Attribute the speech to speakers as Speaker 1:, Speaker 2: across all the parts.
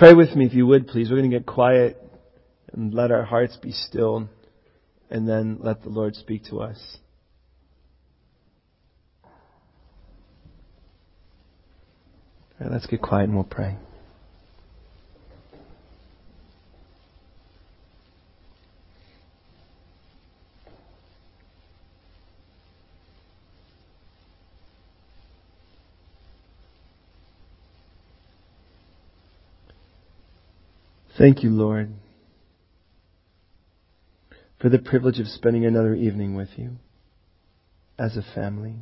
Speaker 1: Pray with me if you would, please. We're going to get quiet and let our hearts be still and then let the Lord speak to us. All right, let's get quiet and we'll pray. Thank you, Lord, for the privilege of spending another evening with you as a family,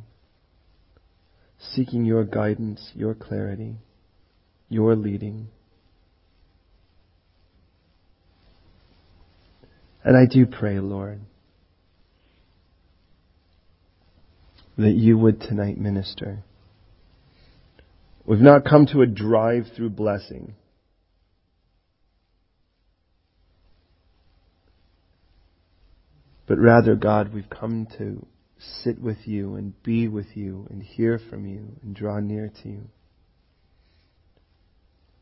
Speaker 1: seeking your guidance, your clarity, your leading. And I do pray, Lord, that you would tonight minister. We've not come to a drive through blessing. But rather, God, we've come to sit with you and be with you and hear from you and draw near to you.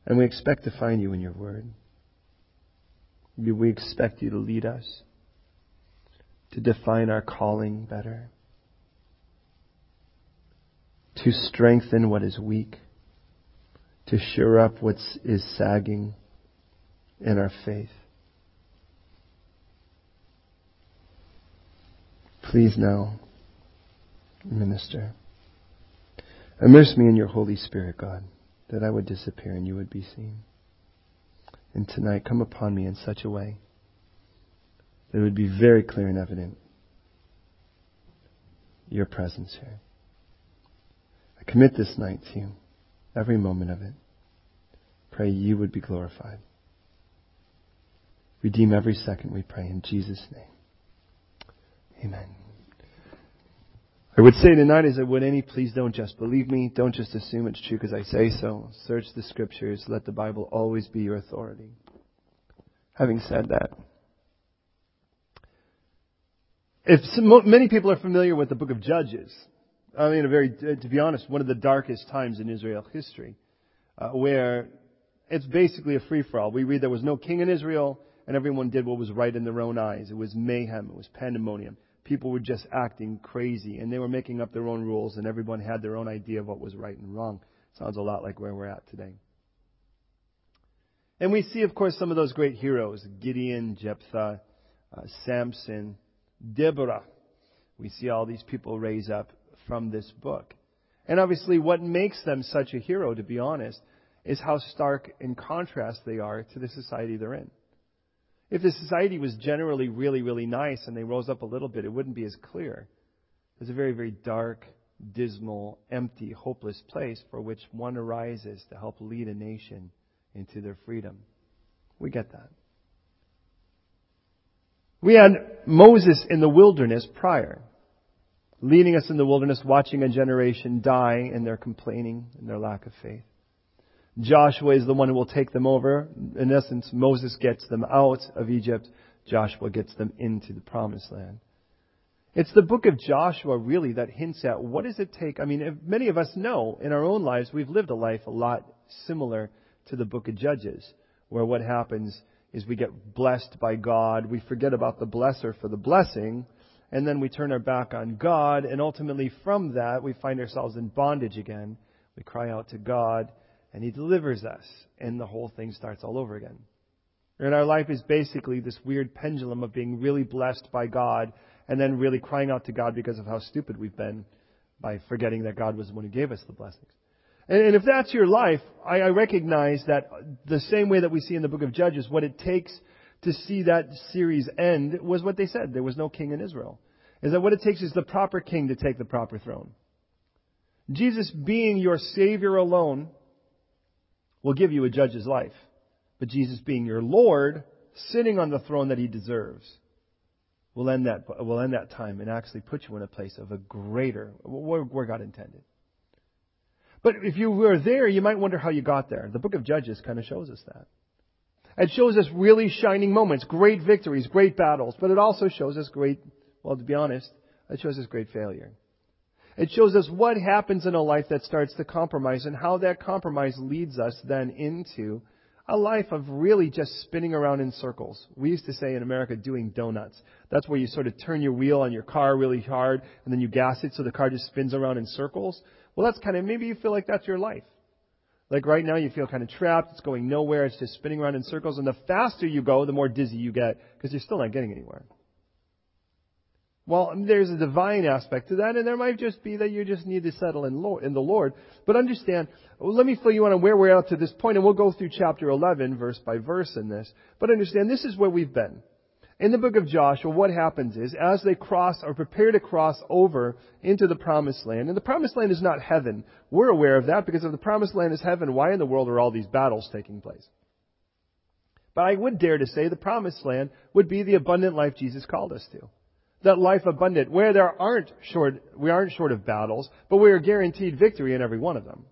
Speaker 1: And we expect to find you in your word. We expect you to lead us, to define our calling better, to strengthen what is weak, to shore up what is sagging in our faith. Please now, minister. Immerse me in your Holy Spirit, God, that I would disappear and you would be seen. And tonight, come upon me in such a way that it would be very clear and evident your presence here. I commit this night to you, every moment of it. Pray you would be glorified. Redeem every second, we pray, in Jesus' name. Amen. I would say tonight as I would any, please don't just believe me. Don't just assume it's true because I say so. Search the scriptures. Let the Bible always be your authority. Having said that, if some, many people are familiar with the book of Judges, I mean, a very, to be honest, one of the darkest times in Israel history, uh, where it's basically a free for all. We read there was no king in Israel, and everyone did what was right in their own eyes. It was mayhem. It was pandemonium people were just acting crazy and they were making up their own rules and everyone had their own idea of what was right and wrong. Sounds a lot like where we're at today. And we see, of course, some of those great heroes Gideon, Jephthah, uh, Samson, Deborah. We see all these people raise up from this book. And obviously, what makes them such a hero, to be honest, is how stark in contrast they are to the society they're in. If the society was generally really, really nice and they rose up a little bit, it wouldn't be as clear. It's a very, very dark, dismal, empty, hopeless place for which one arises to help lead a nation into their freedom. We get that. We had Moses in the wilderness prior, leading us in the wilderness, watching a generation die in their complaining and their lack of faith. Joshua is the one who will take them over. In essence, Moses gets them out of Egypt. Joshua gets them into the promised land. It's the book of Joshua really that hints at what does it take. I mean, many of us know in our own lives we've lived a life a lot similar to the book of Judges, where what happens is we get blessed by God, we forget about the blesser for the blessing, and then we turn our back on God, and ultimately from that we find ourselves in bondage again. We cry out to God, and He delivers us, and the whole thing starts all over again. And our life is basically this weird pendulum of being really blessed by God and then really crying out to God because of how stupid we've been by forgetting that God was the one who gave us the blessings. And, if that's your life, I recognize that the same way that we see in the book of Judges, what it takes to see that series end was what they said. There was no king in Israel. Is that what it takes is the proper king to take the proper throne. Jesus being your Savior alone will give you a judge's life. But Jesus being your Lord, sitting on the throne that he deserves, will end that, will end that time and actually put you in a place of a greater, where, where God intended. But if you were there, you might wonder how you got there. The book of Judges kind of shows us that. It shows us really shining moments, great victories, great battles, but it also shows us great, well, to be honest, it shows us great failure. It shows us what happens in a life that starts to compromise and how that compromise leads us then into a life of really just spinning around in circles. We used to say in America, doing donuts. That's where you sort of turn your wheel on your car really hard and then you gas it so the car just spins around in circles. Well, that's kind of, maybe you feel like that's your life. Like right now you feel kind of trapped, it's going nowhere, it's just spinning around in circles, and the faster you go, the more dizzy you get, because you're still not getting anywhere. Well, there's a divine aspect to that, and there might just be that you just need to settle in, in the Lord. But understand, well, let me fill you in on where we're at to this point, and we'll go through chapter 11, verse by verse in this. But understand, this is where we've been. In the book of Joshua, what happens is, as they cross or prepare to cross over into the promised land, and the promised land is not heaven. We're aware of that because if the promised land is heaven, why in the world are all these battles taking place? But I would dare to say the promised land would be the abundant life Jesus called us to that life abundant, where there aren't short, we aren't short of battles, but we are guaranteed victory in every one of them.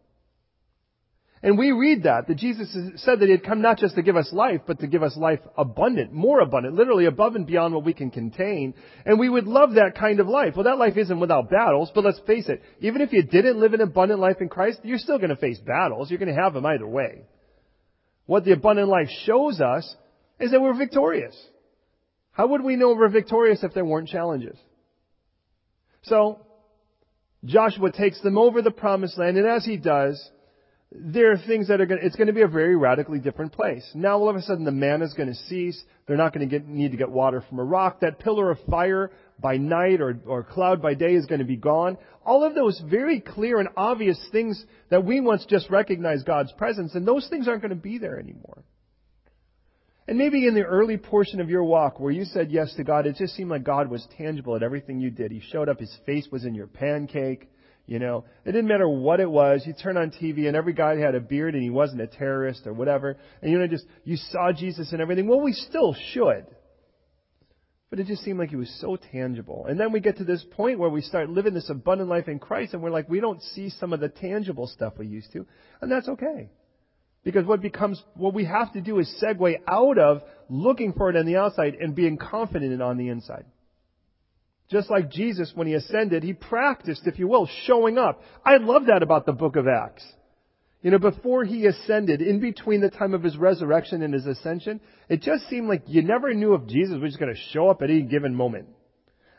Speaker 1: And we read that, that Jesus said that He had come not just to give us life, but to give us life abundant, more abundant, literally above and beyond what we can contain. And we would love that kind of life. Well, that life isn't without battles, but let's face it, even if you didn't live an abundant life in Christ, you're still going to face battles. You're going to have them either way. What the abundant life shows us is that we're victorious. How would we know we're victorious if there weren't challenges? So, Joshua takes them over the promised land, and as he does, there are things that are going to, it's going to be a very radically different place. Now all of a sudden the manna is going to cease. They're not going to get, need to get water from a rock. That pillar of fire by night or, or cloud by day is going to be gone. All of those very clear and obvious things that we once just recognized God's presence, and those things aren't going to be there anymore. And maybe in the early portion of your walk where you said yes to God, it just seemed like God was tangible at everything you did. He showed up, His face was in your pancake. You know, it didn't matter what it was. You turn on TV and every guy had a beard and he wasn't a terrorist or whatever. And you know, just, you saw Jesus and everything. Well, we still should. But it just seemed like he was so tangible. And then we get to this point where we start living this abundant life in Christ and we're like, we don't see some of the tangible stuff we used to. And that's okay. Because what becomes, what we have to do is segue out of looking for it on the outside and being confident in it on the inside. Just like Jesus, when he ascended, he practiced, if you will, showing up. I love that about the book of Acts. You know, before he ascended, in between the time of his resurrection and his ascension, it just seemed like you never knew if Jesus was going to show up at any given moment.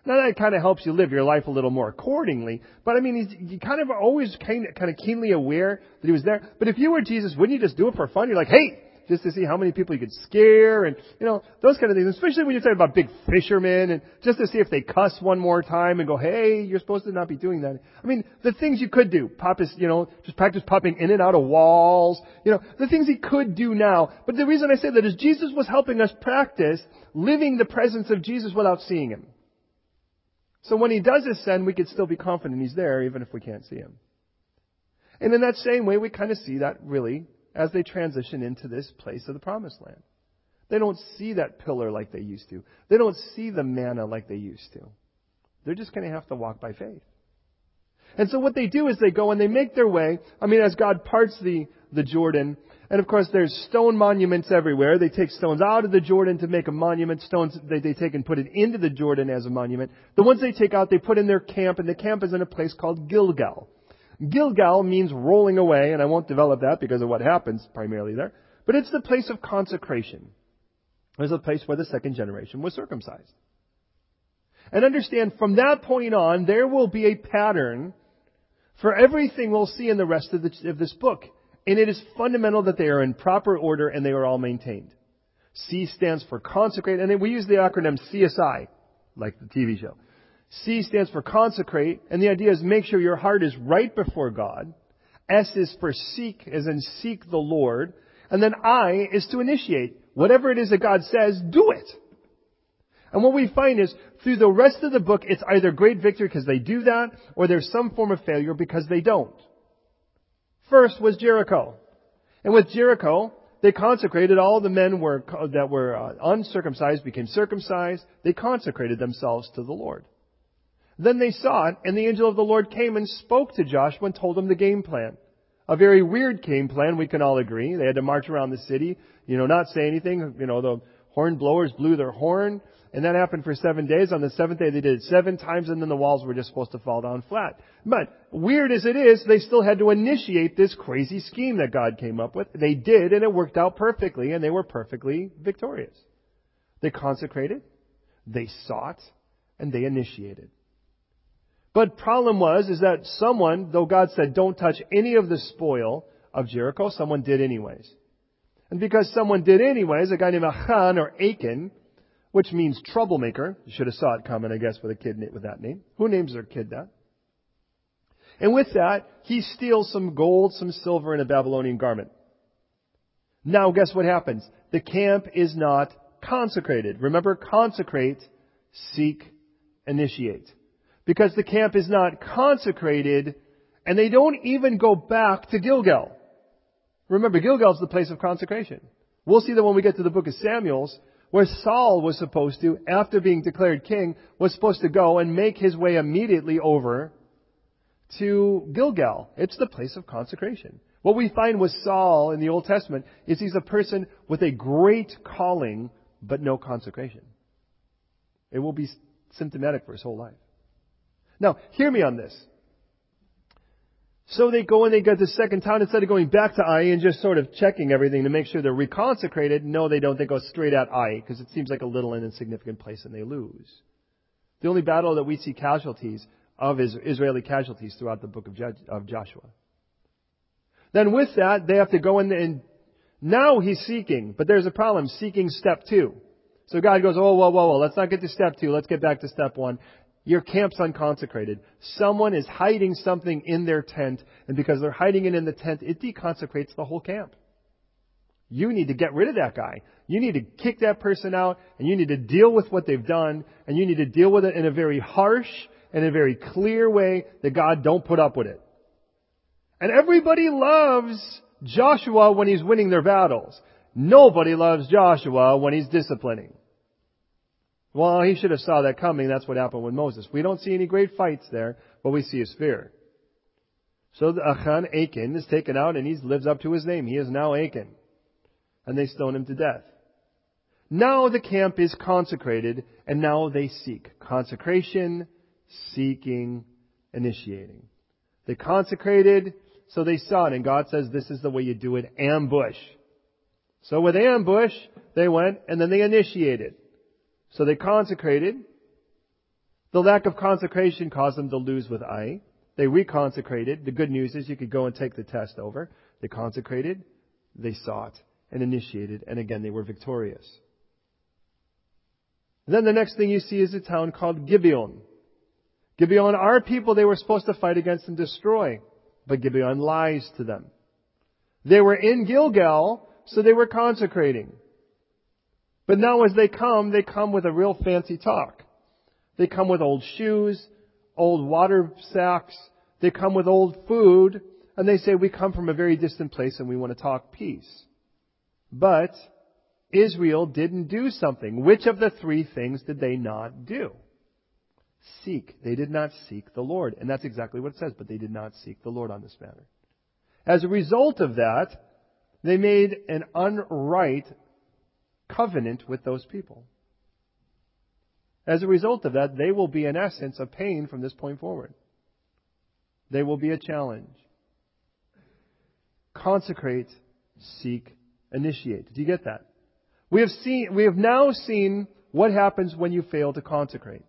Speaker 1: Now that kind of helps you live your life a little more accordingly. But I mean, he's you kind of always kind of, kind of keenly aware that he was there. But if you were Jesus, wouldn't you just do it for fun? You're like, hey, just to see how many people you could scare and, you know, those kind of things. Especially when you're talking about big fishermen and just to see if they cuss one more time and go, hey, you're supposed to not be doing that. I mean, the things you could do. Pop is, you know, just practice popping in and out of walls. You know, the things he could do now. But the reason I say that is Jesus was helping us practice living the presence of Jesus without seeing him. So when he does ascend, we could still be confident he's there even if we can't see him. And in that same way, we kind of see that really as they transition into this place of the promised land. They don't see that pillar like they used to. They don't see the manna like they used to. They're just going to have to walk by faith. And so what they do is they go and they make their way. I mean, as God parts the, the Jordan, and of course, there's stone monuments everywhere. They take stones out of the Jordan to make a monument. Stones they, they take and put it into the Jordan as a monument. The ones they take out, they put in their camp, and the camp is in a place called Gilgal. Gilgal means rolling away, and I won't develop that because of what happens primarily there. But it's the place of consecration. It's a place where the second generation was circumcised. And understand, from that point on, there will be a pattern for everything we'll see in the rest of, the, of this book. And it is fundamental that they are in proper order and they are all maintained. C stands for consecrate, and then we use the acronym CSI, like the TV show. C stands for consecrate, and the idea is make sure your heart is right before God. S is for seek, as in seek the Lord. And then I is to initiate. Whatever it is that God says, do it. And what we find is through the rest of the book, it's either great victory because they do that, or there's some form of failure because they don't. First was Jericho. And with Jericho, they consecrated all the men were, that were uh, uncircumcised became circumcised. They consecrated themselves to the Lord. Then they saw it, and the angel of the Lord came and spoke to Joshua and told him the game plan. A very weird game plan, we can all agree. They had to march around the city, you know, not say anything, you know, the horn blowers blew their horn, and that happened for seven days. On the seventh day, they did it seven times, and then the walls were just supposed to fall down flat. But weird as it is, they still had to initiate this crazy scheme that God came up with. They did, and it worked out perfectly, and they were perfectly victorious. They consecrated, they sought, and they initiated. But problem was, is that someone, though God said don't touch any of the spoil of Jericho, someone did anyways. And because someone did anyways, a guy named Achan or Achan, which means troublemaker. You should have saw it coming, I guess, with a kid with that name. Who names their kid that? And with that, he steals some gold, some silver, and a Babylonian garment. Now guess what happens? The camp is not consecrated. Remember, consecrate, seek, initiate. Because the camp is not consecrated, and they don't even go back to Gilgal. Remember, Gilgal is the place of consecration. We'll see that when we get to the book of Samuel's, where Saul was supposed to, after being declared king, was supposed to go and make his way immediately over to Gilgal. It's the place of consecration. What we find with Saul in the Old Testament is he's a person with a great calling, but no consecration. It will be symptomatic for his whole life. Now, hear me on this. So they go and they get the second town instead of going back to Ai and just sort of checking everything to make sure they're reconsecrated. No, they don't. They go straight at Ai because it seems like a little and insignificant place and they lose. The only battle that we see casualties of is Israeli casualties throughout the book of, of Joshua. Then with that, they have to go in and now he's seeking, but there's a problem, seeking step two. So God goes, oh, whoa, whoa, whoa, let's not get to step two, let's get back to step one. Your camp's unconsecrated. Someone is hiding something in their tent, and because they're hiding it in the tent, it deconsecrates the whole camp. You need to get rid of that guy. You need to kick that person out, and you need to deal with what they've done, and you need to deal with it in a very harsh and a very clear way that God don't put up with it. And everybody loves Joshua when he's winning their battles. Nobody loves Joshua when he's disciplining. Well, he should have saw that coming. That's what happened with Moses. We don't see any great fights there, but we see his fear. So the Achan, Achan, is taken out and he lives up to his name. He is now Achan. And they stone him to death. Now the camp is consecrated and now they seek. Consecration, seeking, initiating. They consecrated, so they sought, and God says this is the way you do it, ambush. So with ambush, they went and then they initiated. So they consecrated. The lack of consecration caused them to lose with Ai. They reconsecrated. The good news is you could go and take the test over. They consecrated, they sought, and initiated, and again they were victorious. then the next thing you see is a town called Gibeon. Gibeon are people they were supposed to fight against and destroy, but Gibeon lies to them. They were in Gilgal, so they were consecrating. But now as they come, they come with a real fancy talk. They come with old shoes, old water sacks, they come with old food, and they say, we come from a very distant place and we want to talk peace. But Israel didn't do something. Which of the three things did they not do? Seek. They did not seek the Lord. And that's exactly what it says, but they did not seek the Lord on this matter. As a result of that, they made an unright covenant with those people. As a result of that, they will be, in essence, a pain from this point forward. They will be a challenge. Consecrate, seek, initiate. Do you get that? We have seen, we have now seen what happens when you fail to consecrate.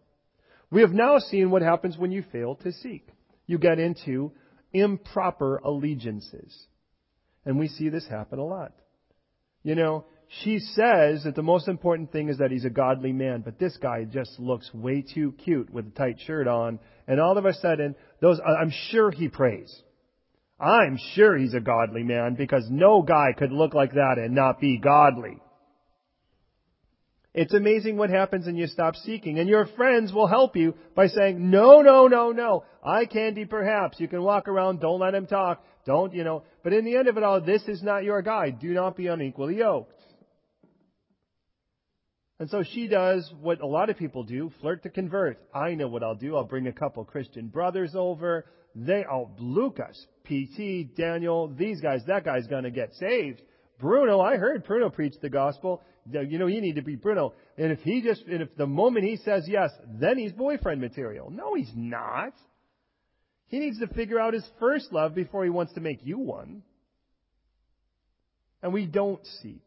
Speaker 1: We have now seen what happens when you fail to seek. You get into improper allegiances. And we see this happen a lot. You know, she says that the most important thing is that he's a godly man, but this guy just looks way too cute with a tight shirt on, and all of a sudden, those, I'm sure he prays. I'm sure he's a godly man because no guy could look like that and not be godly. It's amazing what happens when you stop seeking. And your friends will help you by saying, no, no, no, no. Eye candy perhaps. You can walk around, don't let him talk. Don't, you know. But in the end of it all, this is not your guy. Do not be unequally yoked. And so she does what a lot of people do, flirt to convert. I know what I'll do. I'll bring a couple Christian brothers over. They, oh, Lucas, PT, Daniel, these guys, that guy's gonna get saved. Bruno, I heard Bruno preach the gospel. You know, you need to be Bruno. And if he just, and if the moment he says yes, then he's boyfriend material. No, he's not. He needs to figure out his first love before he wants to make you one. And we don't seek.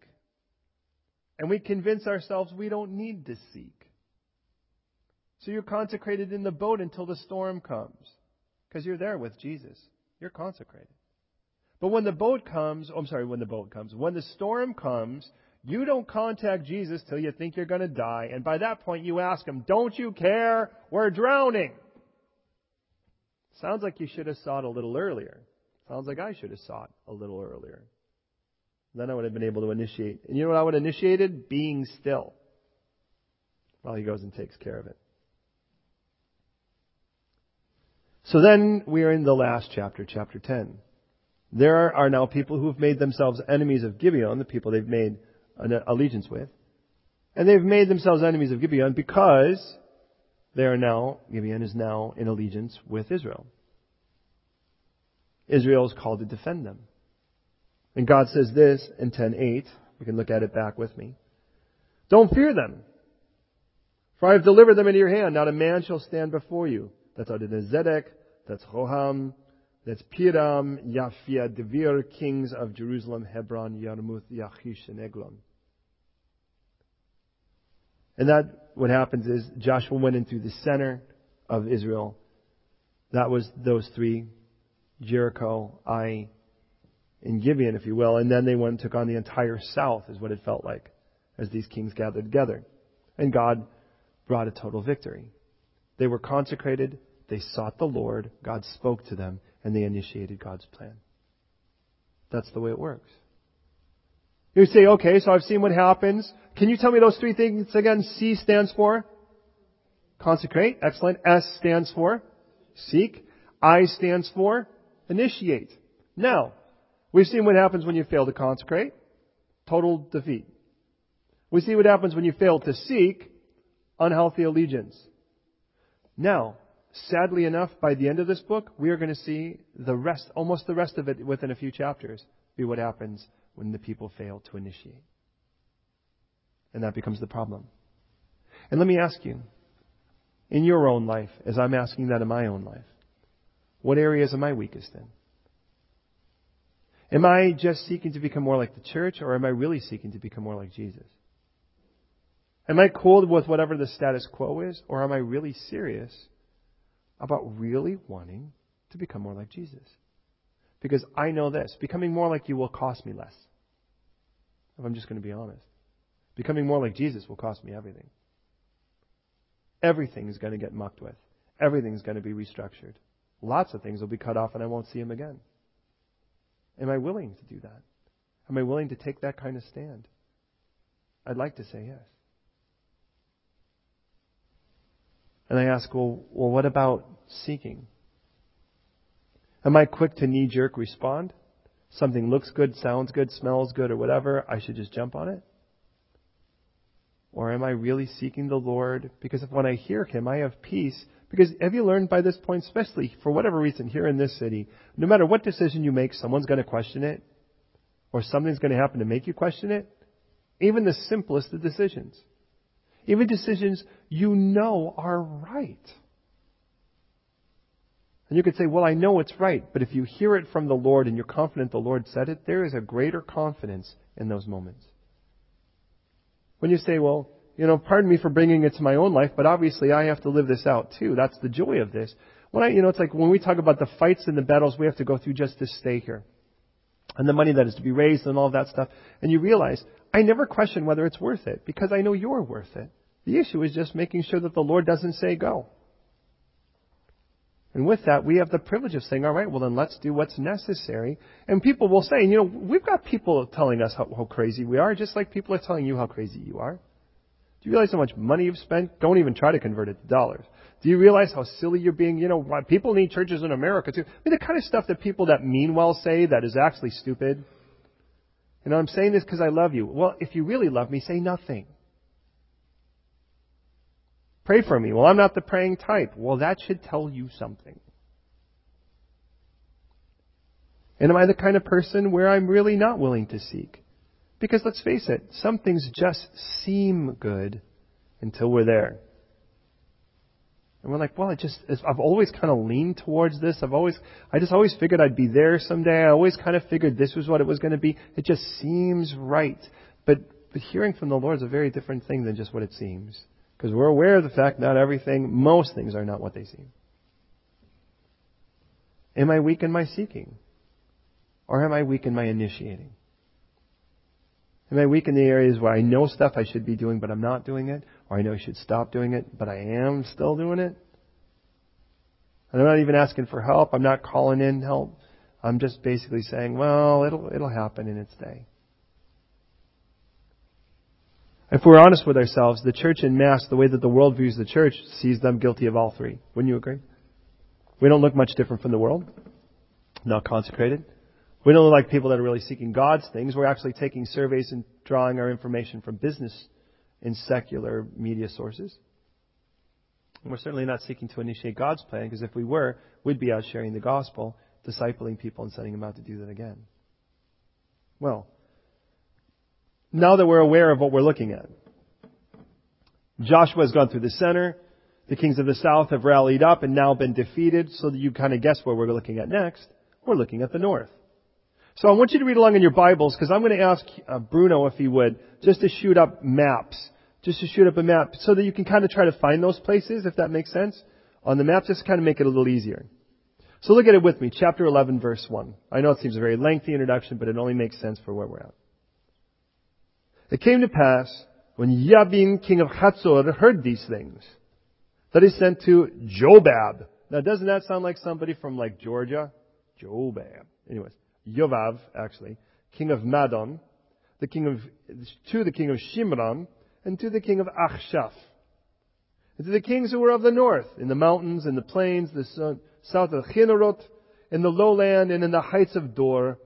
Speaker 1: And we convince ourselves we don't need to seek. So you're consecrated in the boat until the storm comes. Because you're there with Jesus. You're consecrated. But when the boat comes, oh, I'm sorry, when the boat comes, when the storm comes, you don't contact Jesus till you think you're going to die. And by that point, you ask him, Don't you care? We're drowning. Sounds like you should have sought a little earlier. Sounds like I should have sought a little earlier. Then I would have been able to initiate. And you know what I would have initiated? Being still. While he goes and takes care of it. So then we are in the last chapter, chapter 10. There are now people who have made themselves enemies of Gibeon, the people they've made an allegiance with. And they've made themselves enemies of Gibeon because they are now, Gibeon is now in allegiance with Israel. Israel is called to defend them. And God says this in 10.8. You can look at it back with me. Don't fear them. For I have delivered them into your hand. Not a man shall stand before you. That's Adonizedek. That's Hoham. That's Piram, Yafia, Devir, kings of Jerusalem, Hebron, Yarmuth, Yachish, and Eglon. And that, what happens is Joshua went into the center of Israel. That was those three, Jericho, Ai, and Gibeon, if you will. And then they went and took on the entire south, is what it felt like, as these kings gathered together. And God brought a total victory. They were consecrated. They sought the Lord. God spoke to them, and they initiated God's plan. That's the way it works. You say, okay, so I've seen what happens. Can you tell me those three things again? C stands for consecrate. Excellent. S stands for seek. I stands for initiate. Now, we've seen what happens when you fail to consecrate. Total defeat. We see what happens when you fail to seek unhealthy allegiance. Now, sadly enough, by the end of this book, we are going to see the rest, almost the rest of it within a few chapters, be what happens when the people fail to initiate. And that becomes the problem. And let me ask you, in your own life, as I'm asking that in my own life, what areas am I weakest in? Am I just seeking to become more like the church, or am I really seeking to become more like Jesus? Am I cool with whatever the status quo is, or am I really serious about really wanting to become more like Jesus? Because I know this becoming more like you will cost me less. If I'm just going to be honest. Becoming more like Jesus will cost me everything. Everything is going to get mucked with. Everything is going to be restructured. Lots of things will be cut off and I won't see him again. Am I willing to do that? Am I willing to take that kind of stand? I'd like to say yes. And I ask, well, well what about seeking? Am I quick to knee jerk respond? Something looks good, sounds good, smells good, or whatever, I should just jump on it? Or am I really seeking the Lord? Because if when I hear Him, I have peace. Because have you learned by this point, especially for whatever reason here in this city, no matter what decision you make, someone's going to question it, or something's going to happen to make you question it? Even the simplest of decisions. Even decisions you know are right. And you could say, well, I know it's right, but if you hear it from the Lord and you're confident the Lord said it, there is a greater confidence in those moments. When you say, well, you know, pardon me for bringing it to my own life, but obviously I have to live this out too. That's the joy of this. When I, you know, it's like when we talk about the fights and the battles we have to go through just to stay here. And the money that is to be raised and all of that stuff. And you realize, I never question whether it's worth it because I know you're worth it. The issue is just making sure that the Lord doesn't say go. And with that, we have the privilege of saying, all right, well then let's do what's necessary. And people will say, you know, we've got people telling us how, how crazy we are, just like people are telling you how crazy you are. Do you realize how much money you've spent? Don't even try to convert it to dollars. Do you realize how silly you're being? You know, why people need churches in America too. I mean, the kind of stuff that people that mean well say that is actually stupid. You know, I'm saying this because I love you. Well, if you really love me, say nothing. Pray for me. Well, I'm not the praying type. Well, that should tell you something. And am I the kind of person where I'm really not willing to seek? Because let's face it, some things just seem good until we're there. And we're like, well, I just, I've always kind of leaned towards this. I've always, I just always figured I'd be there someday. I always kind of figured this was what it was going to be. It just seems right. But, but hearing from the Lord is a very different thing than just what it seems. Because we're aware of the fact that not everything, most things are not what they seem. Am I weak in my seeking? Or am I weak in my initiating? Am I weak in the areas where I know stuff I should be doing but I'm not doing it? Or I know I should stop doing it but I am still doing it? And I'm not even asking for help. I'm not calling in help. I'm just basically saying, well, it'll, it'll happen in its day. If we're honest with ourselves, the church in mass, the way that the world views the church, sees them guilty of all three. Wouldn't you agree? We don't look much different from the world. Not consecrated. We don't look like people that are really seeking God's things. We're actually taking surveys and drawing our information from business and secular media sources. And we're certainly not seeking to initiate God's plan because if we were, we'd be out sharing the gospel, discipling people and sending them out to do that again. Well, now that we're aware of what we're looking at, Joshua has gone through the center. The kings of the south have rallied up and now been defeated so that you kind of guess where we're looking at next. We're looking at the north. So I want you to read along in your Bibles because I'm going to ask uh, Bruno if he would just to shoot up maps, just to shoot up a map so that you can kind of try to find those places if that makes sense on the map just to kind of make it a little easier. So look at it with me, chapter 11 verse 1. I know it seems a very lengthy introduction, but it only makes sense for where we're at. It came to pass when Yabin, king of Hatzor, heard these things that he sent to Jobab. Now doesn't that sound like somebody from like Georgia? Jobab. Anyways, Yovav, actually, king of Madon, the king of, to the king of Shimron, and to the king of Achshaph. And to the kings who were of the north, in the mountains, in the plains, the south of Chinnerot, in the lowland, and in the heights of Dor,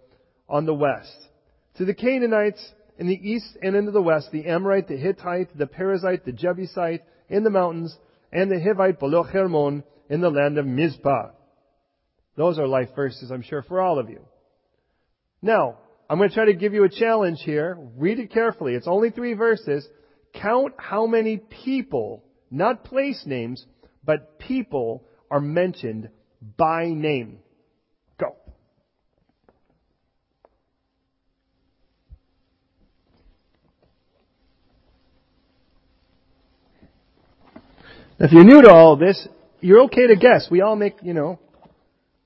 Speaker 1: on the west. To the Canaanites, in the east and into the west, the Amorite, the Hittite, the Perizzite, the Jebusite, in the mountains, and the Hivite below Hermon, in the land of Mizpah. Those are life verses, I'm sure, for all of you. Now, I'm going to try to give you a challenge here. Read it carefully. It's only three verses. Count how many people, not place names, but people are mentioned by name. Go. If you're new to all this, you're okay to guess. We all make, you know,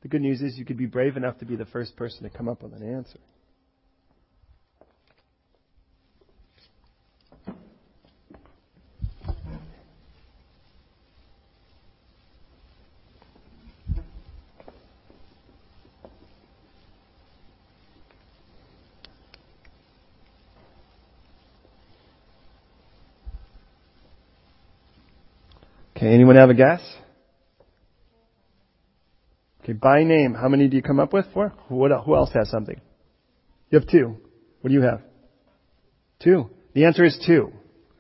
Speaker 1: the good news is you could be brave enough to be the first person to come up with an answer. Okay, anyone have a guess? Okay, by name, how many do you come up with for? What, who else has something? You have two. What do you have? Two. The answer is two.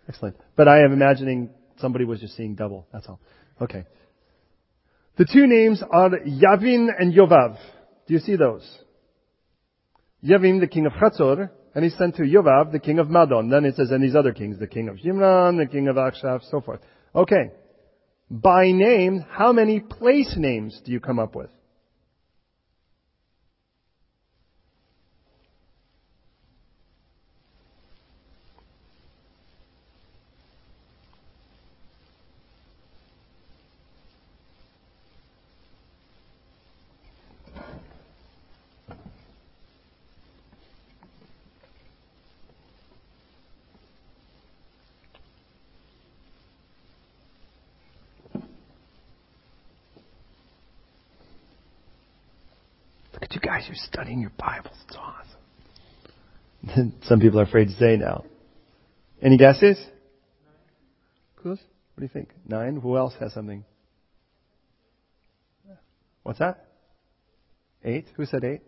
Speaker 1: Excellent. But I am imagining somebody was just seeing double. That's all. Okay. The two names are Yavin and Yovav. Do you see those? Yavin, the king of Chatzor, and he's sent to Yovav, the king of Madon. Then it says, and these other kings, the king of Shimron, the king of Achshaph, so forth. Okay by name, how many place names do you come up with? guys, you're studying your Bibles. It's awesome. Some people are afraid to say now. Any guesses? Clues? What do you think? Nine? Who else has something? What's that? Eight? Who said eight?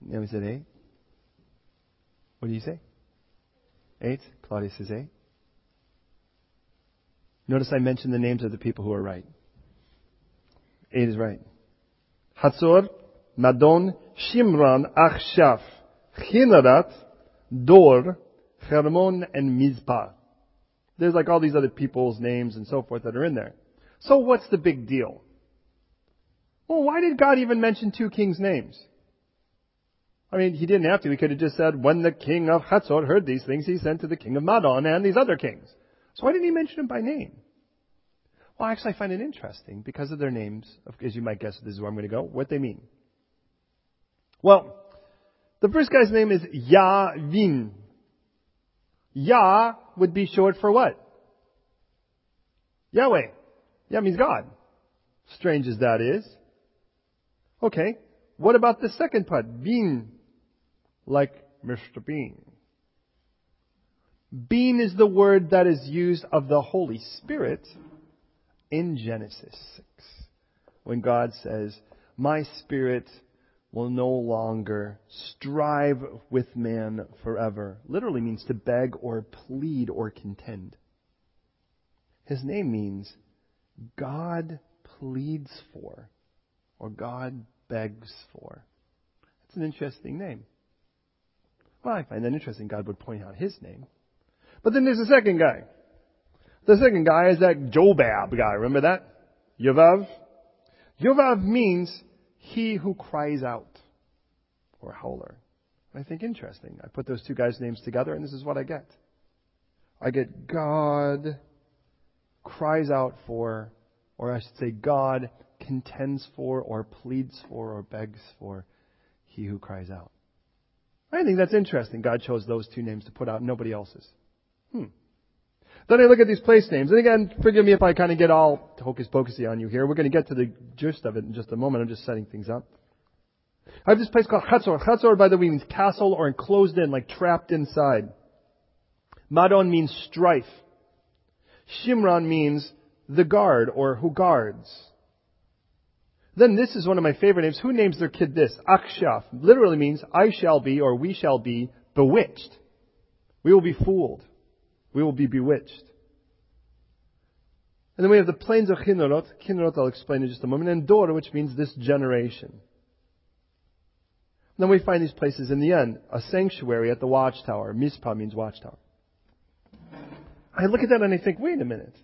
Speaker 1: we said eight. What do you say? Eight? Claudia says eight. Notice I mentioned the names of the people who are right. Eight is right. Hatzor, Madon, Shimron, Achshaph, Chinarat, Dor, Hermon, and Mizpah. There's like all these other people's names and so forth that are in there. So what's the big deal? Well, why did God even mention two kings' names? I mean, he didn't have to. He could have just said, when the king of Hatzor heard these things, he sent to the king of Madon and these other kings. So why didn't he mention them by name? Well, actually, I find it interesting because of their names, as you might guess, this is where I'm going to go, what they mean. Well, the first guy's name is Yavin. Yah would be short for what? Yahweh. Yeah, means God. Strange as that is. Okay. What about the second part? Bean. Like Mr. Bean. Bean is the word that is used of the Holy Spirit in Genesis 6. When God says, My Spirit will no longer strive with man forever. Literally means to beg or plead or contend. His name means God pleads for or God begs for. It's an interesting name. Well, I find that interesting. God would point out his name. But then there's a second guy. The second guy is that Jobab guy. Remember that? Yovav? Yovav means he who cries out. Or howler. I think interesting. I put those two guys' names together and this is what I get. I get God cries out for, or I should say God contends for, or pleads for, or begs for he who cries out. I think that's interesting. God chose those two names to put out, nobody else's. Hmm. Then I look at these place names, and again, forgive me if I kind of get all hocus pocusy on you here. We're going to get to the gist of it in just a moment. I'm just setting things up. I have this place called Chatzor. Chatzor, by the way, means castle or enclosed in, like trapped inside. Madon means strife. Shimron means the guard or who guards. Then this is one of my favorite names. Who names their kid this? Akshaf. Literally means I shall be or we shall be bewitched. We will be fooled. We will be bewitched. And then we have the plains of Kinnerot. Kinnerot I'll explain in just a moment. And Dor, which means this generation. And then we find these places in the end. A sanctuary at the watchtower. Mizpah means watchtower. I look at that and I think, wait a minute.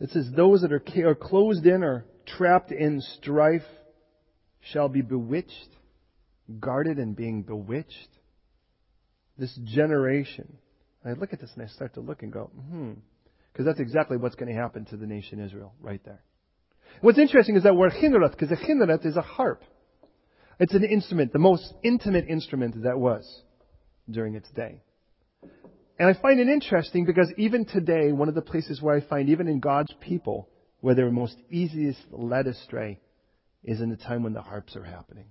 Speaker 1: It says those that are, are closed in or trapped in strife shall be bewitched, guarded and being bewitched. This generation. I look at this and I start to look and go, hmm. Because that's exactly what's going to happen to the nation Israel right there. What's interesting is that word chineret, because a chineret is a harp. It's an instrument, the most intimate instrument that was during its day. And I find it interesting because even today, one of the places where I find, even in God's people, where they're most easiest led astray is in the time when the harps are happening.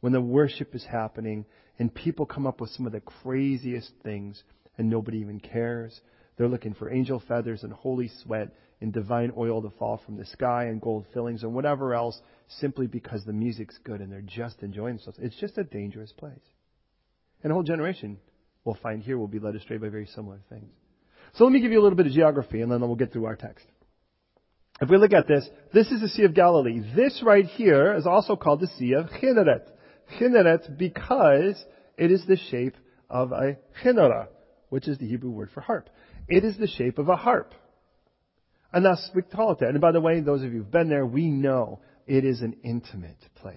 Speaker 1: When the worship is happening and people come up with some of the craziest things and nobody even cares. They're looking for angel feathers and holy sweat and divine oil to fall from the sky and gold fillings and whatever else simply because the music's good and they're just enjoying themselves. It's just a dangerous place. And a whole generation we'll find here will be led astray by very similar things. So let me give you a little bit of geography and then we'll get through our text. If we look at this, this is the Sea of Galilee. This right here is also called the Sea of Chineret. Chineret because it is the shape of a chinara, which is the Hebrew word for harp. It is the shape of a harp. And thus we call it that. And by the way, those of you who've been there, we know it is an intimate place.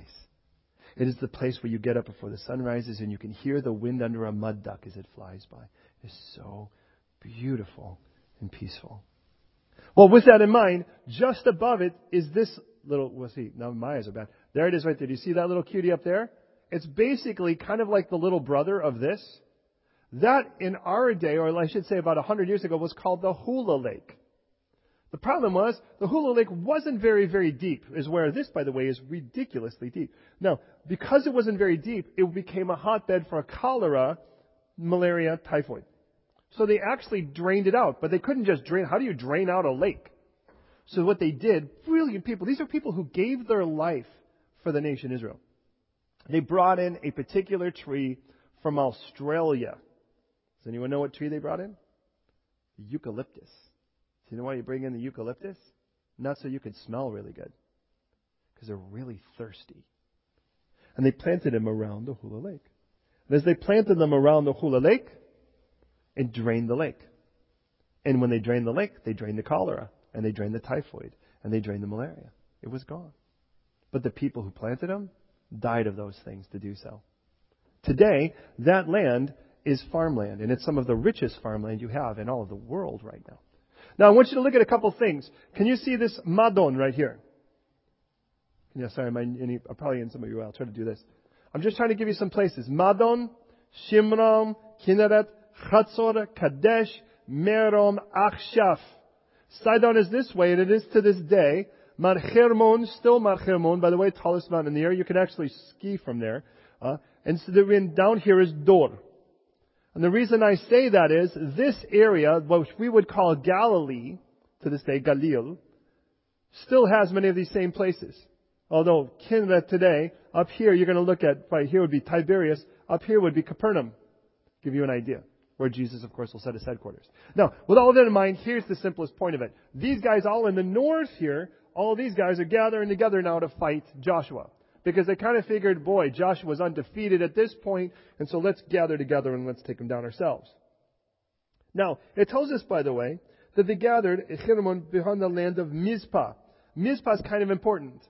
Speaker 1: It is the place where you get up before the sun rises and you can hear the wind under a mud duck as it flies by. It's so beautiful and peaceful. Well, with that in mind, just above it is this little, we'll see, now my eyes are bad. There it is right there. Do you see that little cutie up there? It's basically kind of like the little brother of this. That in our day, or I should say about a hundred years ago, was called the Hula Lake. The problem was, the Hula Lake wasn't very, very deep, is where this, by the way, is ridiculously deep. Now, because it wasn't very deep, it became a hotbed for cholera, malaria, typhoid. So they actually drained it out, but they couldn't just drain. How do you drain out a lake? So what they did, brilliant people, these are people who gave their life for the nation Israel. They brought in a particular tree from Australia. Does anyone know what tree they brought in? The eucalyptus. Do you know why you bring in the eucalyptus? Not so you could smell really good. Because they're really thirsty. And they planted them around the Hula Lake. And as they planted them around the Hula Lake, it drained the lake. And when they drained the lake, they drained the cholera, and they drained the typhoid, and they drained the malaria. It was gone. But the people who planted them died of those things to do so. Today, that land is farmland, and it's some of the richest farmland you have in all of the world right now. Now, I want you to look at a couple things. Can you see this Madon right here? Yeah, sorry, I'm, I'm probably in some of you. I'll try to do this. I'm just trying to give you some places. Madon, Shimron, Kinneret, Chatzor, Kadesh, Merom, Achshaf. Sidon is this way, and it is to this day. Mar Hermon, still Mar Hermon, by the way, tallest mountain in the air. You can actually ski from there. Uh, and so the, down here is Dor. And the reason I say that is this area, which we would call Galilee, to this day, Galil, still has many of these same places. Although Kinneret today, up here you're going to look at, right here would be Tiberias, up here would be Capernaum. Give you an idea. Where Jesus, of course, will set his headquarters. Now, with all that in mind, here's the simplest point of it. These guys all in the north here, all these guys are gathering together now to fight Joshua. Because they kind of figured, boy, Joshua's undefeated at this point, and so let's gather together and let's take him down ourselves. Now, it tells us, by the way, that they gathered behind the land of Mizpah. Mizpah is kind of important.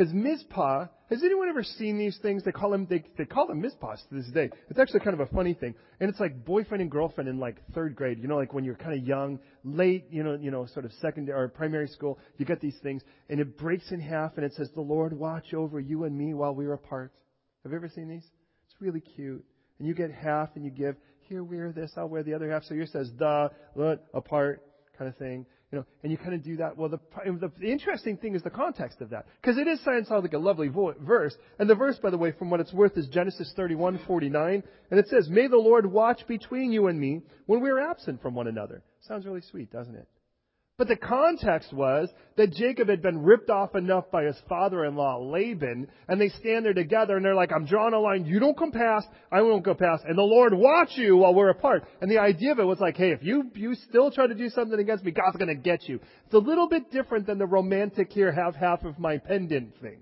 Speaker 1: Because Mizpah, has anyone ever seen these things? They call them, they, they call them Mizpahs to this day. It's actually kind of a funny thing. And it's like boyfriend and girlfriend in like third grade. You know, like when you're kind of young, late, you know, you know, sort of secondary or primary school, you get these things. And it breaks in half and it says, the Lord watch over you and me while we are apart. Have you ever seen these? It's really cute. And you get half and you give, here, wear this, I'll wear the other half. So yours says, the, apart, kind of thing. You know, and you kind of do that. Well, the, the, the interesting thing is the context of that. Because it is sounds like a lovely vo- verse. And the verse, by the way, from what it's worth, is Genesis 31, 49. And it says, May the Lord watch between you and me when we are absent from one another. Sounds really sweet, doesn't it? But the context was that Jacob had been ripped off enough by his father-in-law Laban, and they stand there together and they're like, I'm drawing a line, you don't come past, I won't go past, and the Lord watch you while we're apart. And the idea of it was like, hey, if you, you still try to do something against me, God's gonna get you. It's a little bit different than the romantic here, have half of my pendant thing.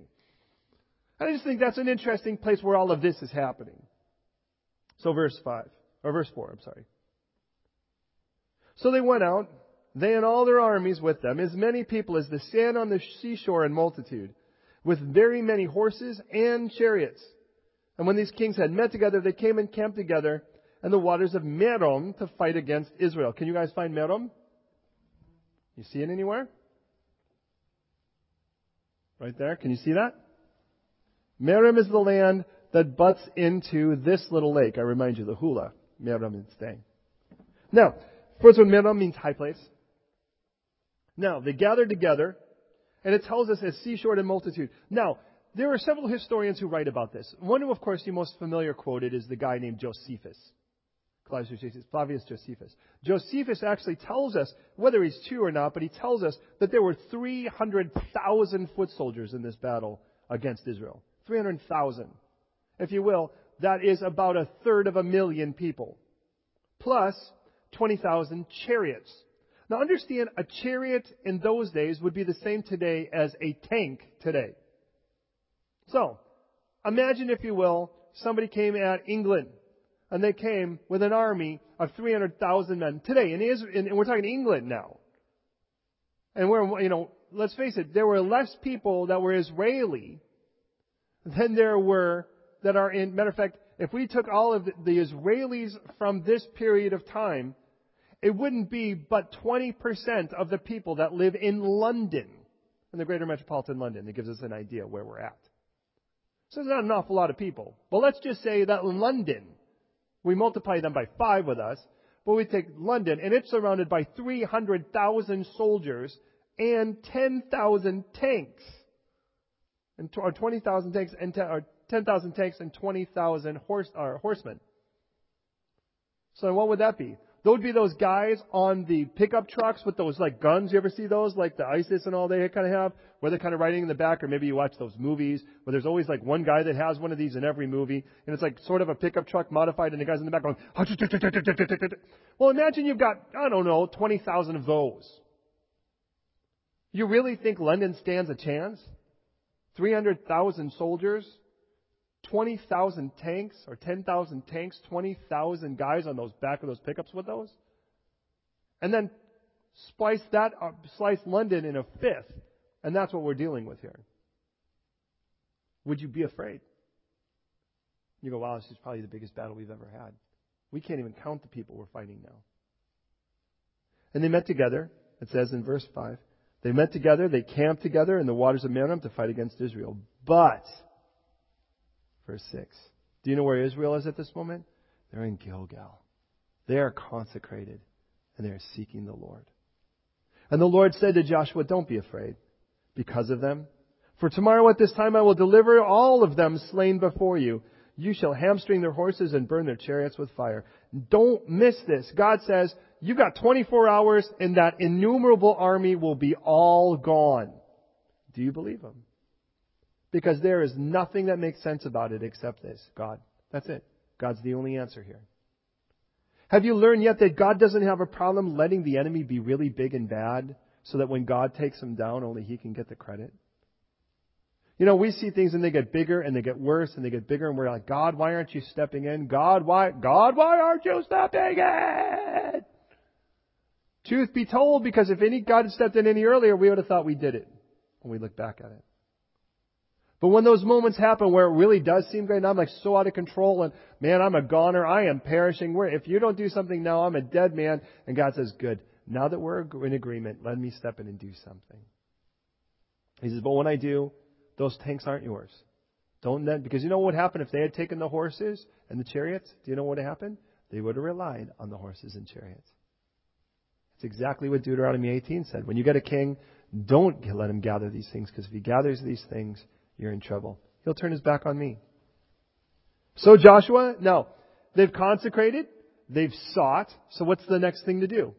Speaker 1: I just think that's an interesting place where all of this is happening. So verse 5, or verse 4, I'm sorry. So they went out, they and all their armies with them, as many people as the sand on the seashore in multitude, with very many horses and chariots. And when these kings had met together, they came and camped together in the waters of Merom to fight against Israel. Can you guys find Merom? You see it anywhere? Right there. Can you see that? Merom is the land that butts into this little lake. I remind you, the Hula. Merom and staying. Now, first one, Merom means high place. Now, they gathered together, and it tells us as seashore and multitude. Now, there are several historians who write about this. One who, of course, the most familiar quoted is the guy named Josephus. Flavius Josephus. Josephus actually tells us, whether he's true or not, but he tells us that there were 300,000 foot soldiers in this battle against Israel. 300,000. If you will, that is about a third of a million people. Plus 20,000 chariots. Now understand, a chariot in those days would be the same today as a tank today. So, imagine if you will, somebody came at England, and they came with an army of 300,000 men today, in Israel, and we're talking England now. And we're, you know, let's face it, there were less people that were Israeli than there were that are in, matter of fact, if we took all of the, the Israelis from this period of time it wouldn't be but 20% of the people that live in London, in the greater metropolitan London. That gives us an idea where we're at. So there's not an awful lot of people. But let's just say that London, we multiply them by five with us, but we take London and it's surrounded by 300,000 soldiers and 10,000 tanks. And, or 20,000 tanks and 10,000 tanks and 20,000 horse, horsemen. So what would that be? Those would be those guys on the pickup trucks with those like guns. You ever see those? Like the ISIS and all they kind of have, where they're kind of riding in the back, or maybe you watch those movies where there's always like one guy that has one of these in every movie, and it's like sort of a pickup truck modified, and the guys in the back going. Well, imagine you've got I don't know twenty thousand of those. You really think London stands a chance? Three hundred thousand soldiers 20,000 tanks or 10,000 tanks, 20,000 guys on those back of those pickups with those. And then splice that, slice London in a fifth. And that's what we're dealing with here. Would you be afraid? You go, wow, this is probably the biggest battle we've ever had. We can't even count the people we're fighting now. And they met together, it says in verse 5. They met together, they camped together in the waters of Merom to fight against Israel. But, verse 6, do you know where Israel is at this moment? They're in Gilgal. They are consecrated and they are seeking the Lord. And the Lord said to Joshua, Don't be afraid because of them. For tomorrow at this time I will deliver all of them slain before you. You shall hamstring their horses and burn their chariots with fire. Don't miss this. God says, you've got 24 hours and that innumerable army will be all gone. Do you believe him? Because there is nothing that makes sense about it except this. God. That's it. God's the only answer here. Have you learned yet that God doesn't have a problem letting the enemy be really big and bad so that when God takes him down, only he can get the credit? You know, we see things and they get bigger and they get worse and they get bigger and we're like, God, why aren't you stepping in? God, why, God, why aren't you stepping in? Truth be told, because if any God had stepped in any earlier, we would have thought we did it when we look back at it. But when those moments happen where it really does seem great, and I'm like so out of control, and man, I'm a goner, I am perishing. Where if you don't do something now, I'm a dead man. And God says, "Good. Now that we're in agreement, let me step in and do something." He says, "But when I do, those tanks aren't yours. Don't then, because you know what would happen if they had taken the horses and the chariots? Do you know what would happen? They would have relied on the horses and chariots. It's exactly what Deuteronomy 18 said. When you get a king, don't let him gather these things, because if he gathers these things, you're in trouble. He'll turn his back on me. So Joshua, no. They've consecrated, they've sought, so what's the next thing to do?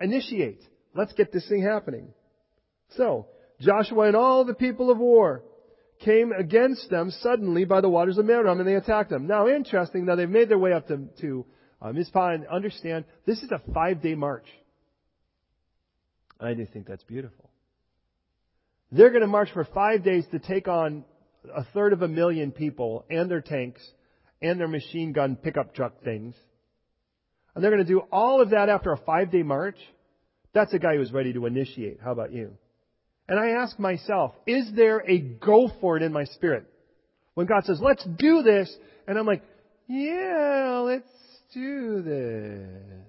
Speaker 1: Initiate. Let's get this thing happening. So, Joshua and all the people of war came against them suddenly by the waters of Merom and they attacked them. Now, interesting, now they've made their way up to, to uh, Mizpah and understand this is a five day march. I do think that's beautiful. They're going to march for five days to take on a third of a million people and their tanks and their machine gun pickup truck things. And they're going to do all of that after a five day march. That's a guy who's ready to initiate. How about you? And I ask myself, is there a go for it in my spirit? When God says, let's do this, and I'm like, yeah, let's do this.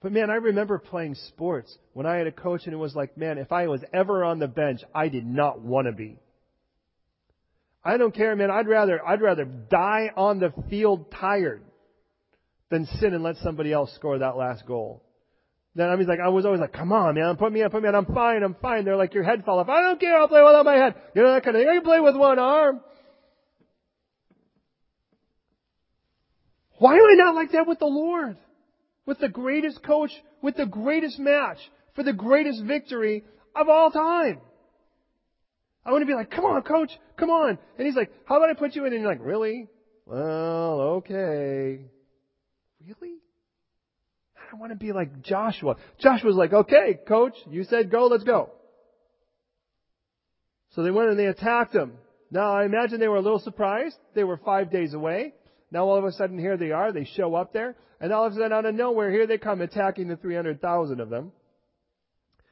Speaker 1: But man, I remember playing sports when I had a coach and it was like, man, if I was ever on the bench, I did not want to be. I don't care, man. I'd rather, I'd rather die on the field tired than sit and let somebody else score that last goal. Then I was like, I was always like, come on, man, put me up, put me up. I'm fine, I'm fine. They're like, your head fell off. I don't care, I'll play without my head. You know, that kind of thing. I can play with one arm. Why am I not like that with the Lord? With the greatest coach, with the greatest match, for the greatest victory of all time. I want to be like, come on, coach, come on. And he's like, how about I put you in? And you're like, really? Well, okay. Really? I want to be like Joshua. Joshua's like, okay, coach, you said go, let's go. So they went and they attacked him. Now I imagine they were a little surprised. They were five days away. Now all of a sudden here they are. They show up there. And all of a sudden out of nowhere, here they come attacking the 300,000 of them.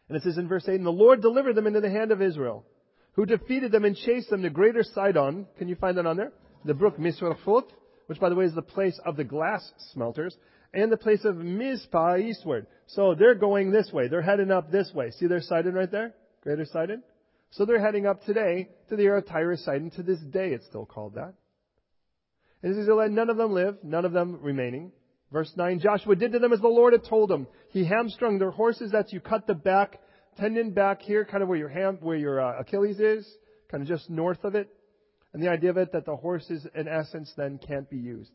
Speaker 1: And it says in verse 8, And the Lord delivered them into the hand of Israel, who defeated them and chased them to greater Sidon. Can you find that on there? The brook Misrefot, which by the way is the place of the glass smelters and the place of Mizpah eastward. So they're going this way. They're heading up this way. See their Sidon right there? Greater Sidon? So they're heading up today to the area of Tyrus Sidon. To this day it's still called that. Let none of them live, none of them remaining. Verse 9, Joshua did to them as the Lord had told him. He hamstrung their horses that you cut the back, tendon back here, kind of where your ham, where your uh, Achilles is, kind of just north of it. And the idea of it that the horses, in essence, then can't be used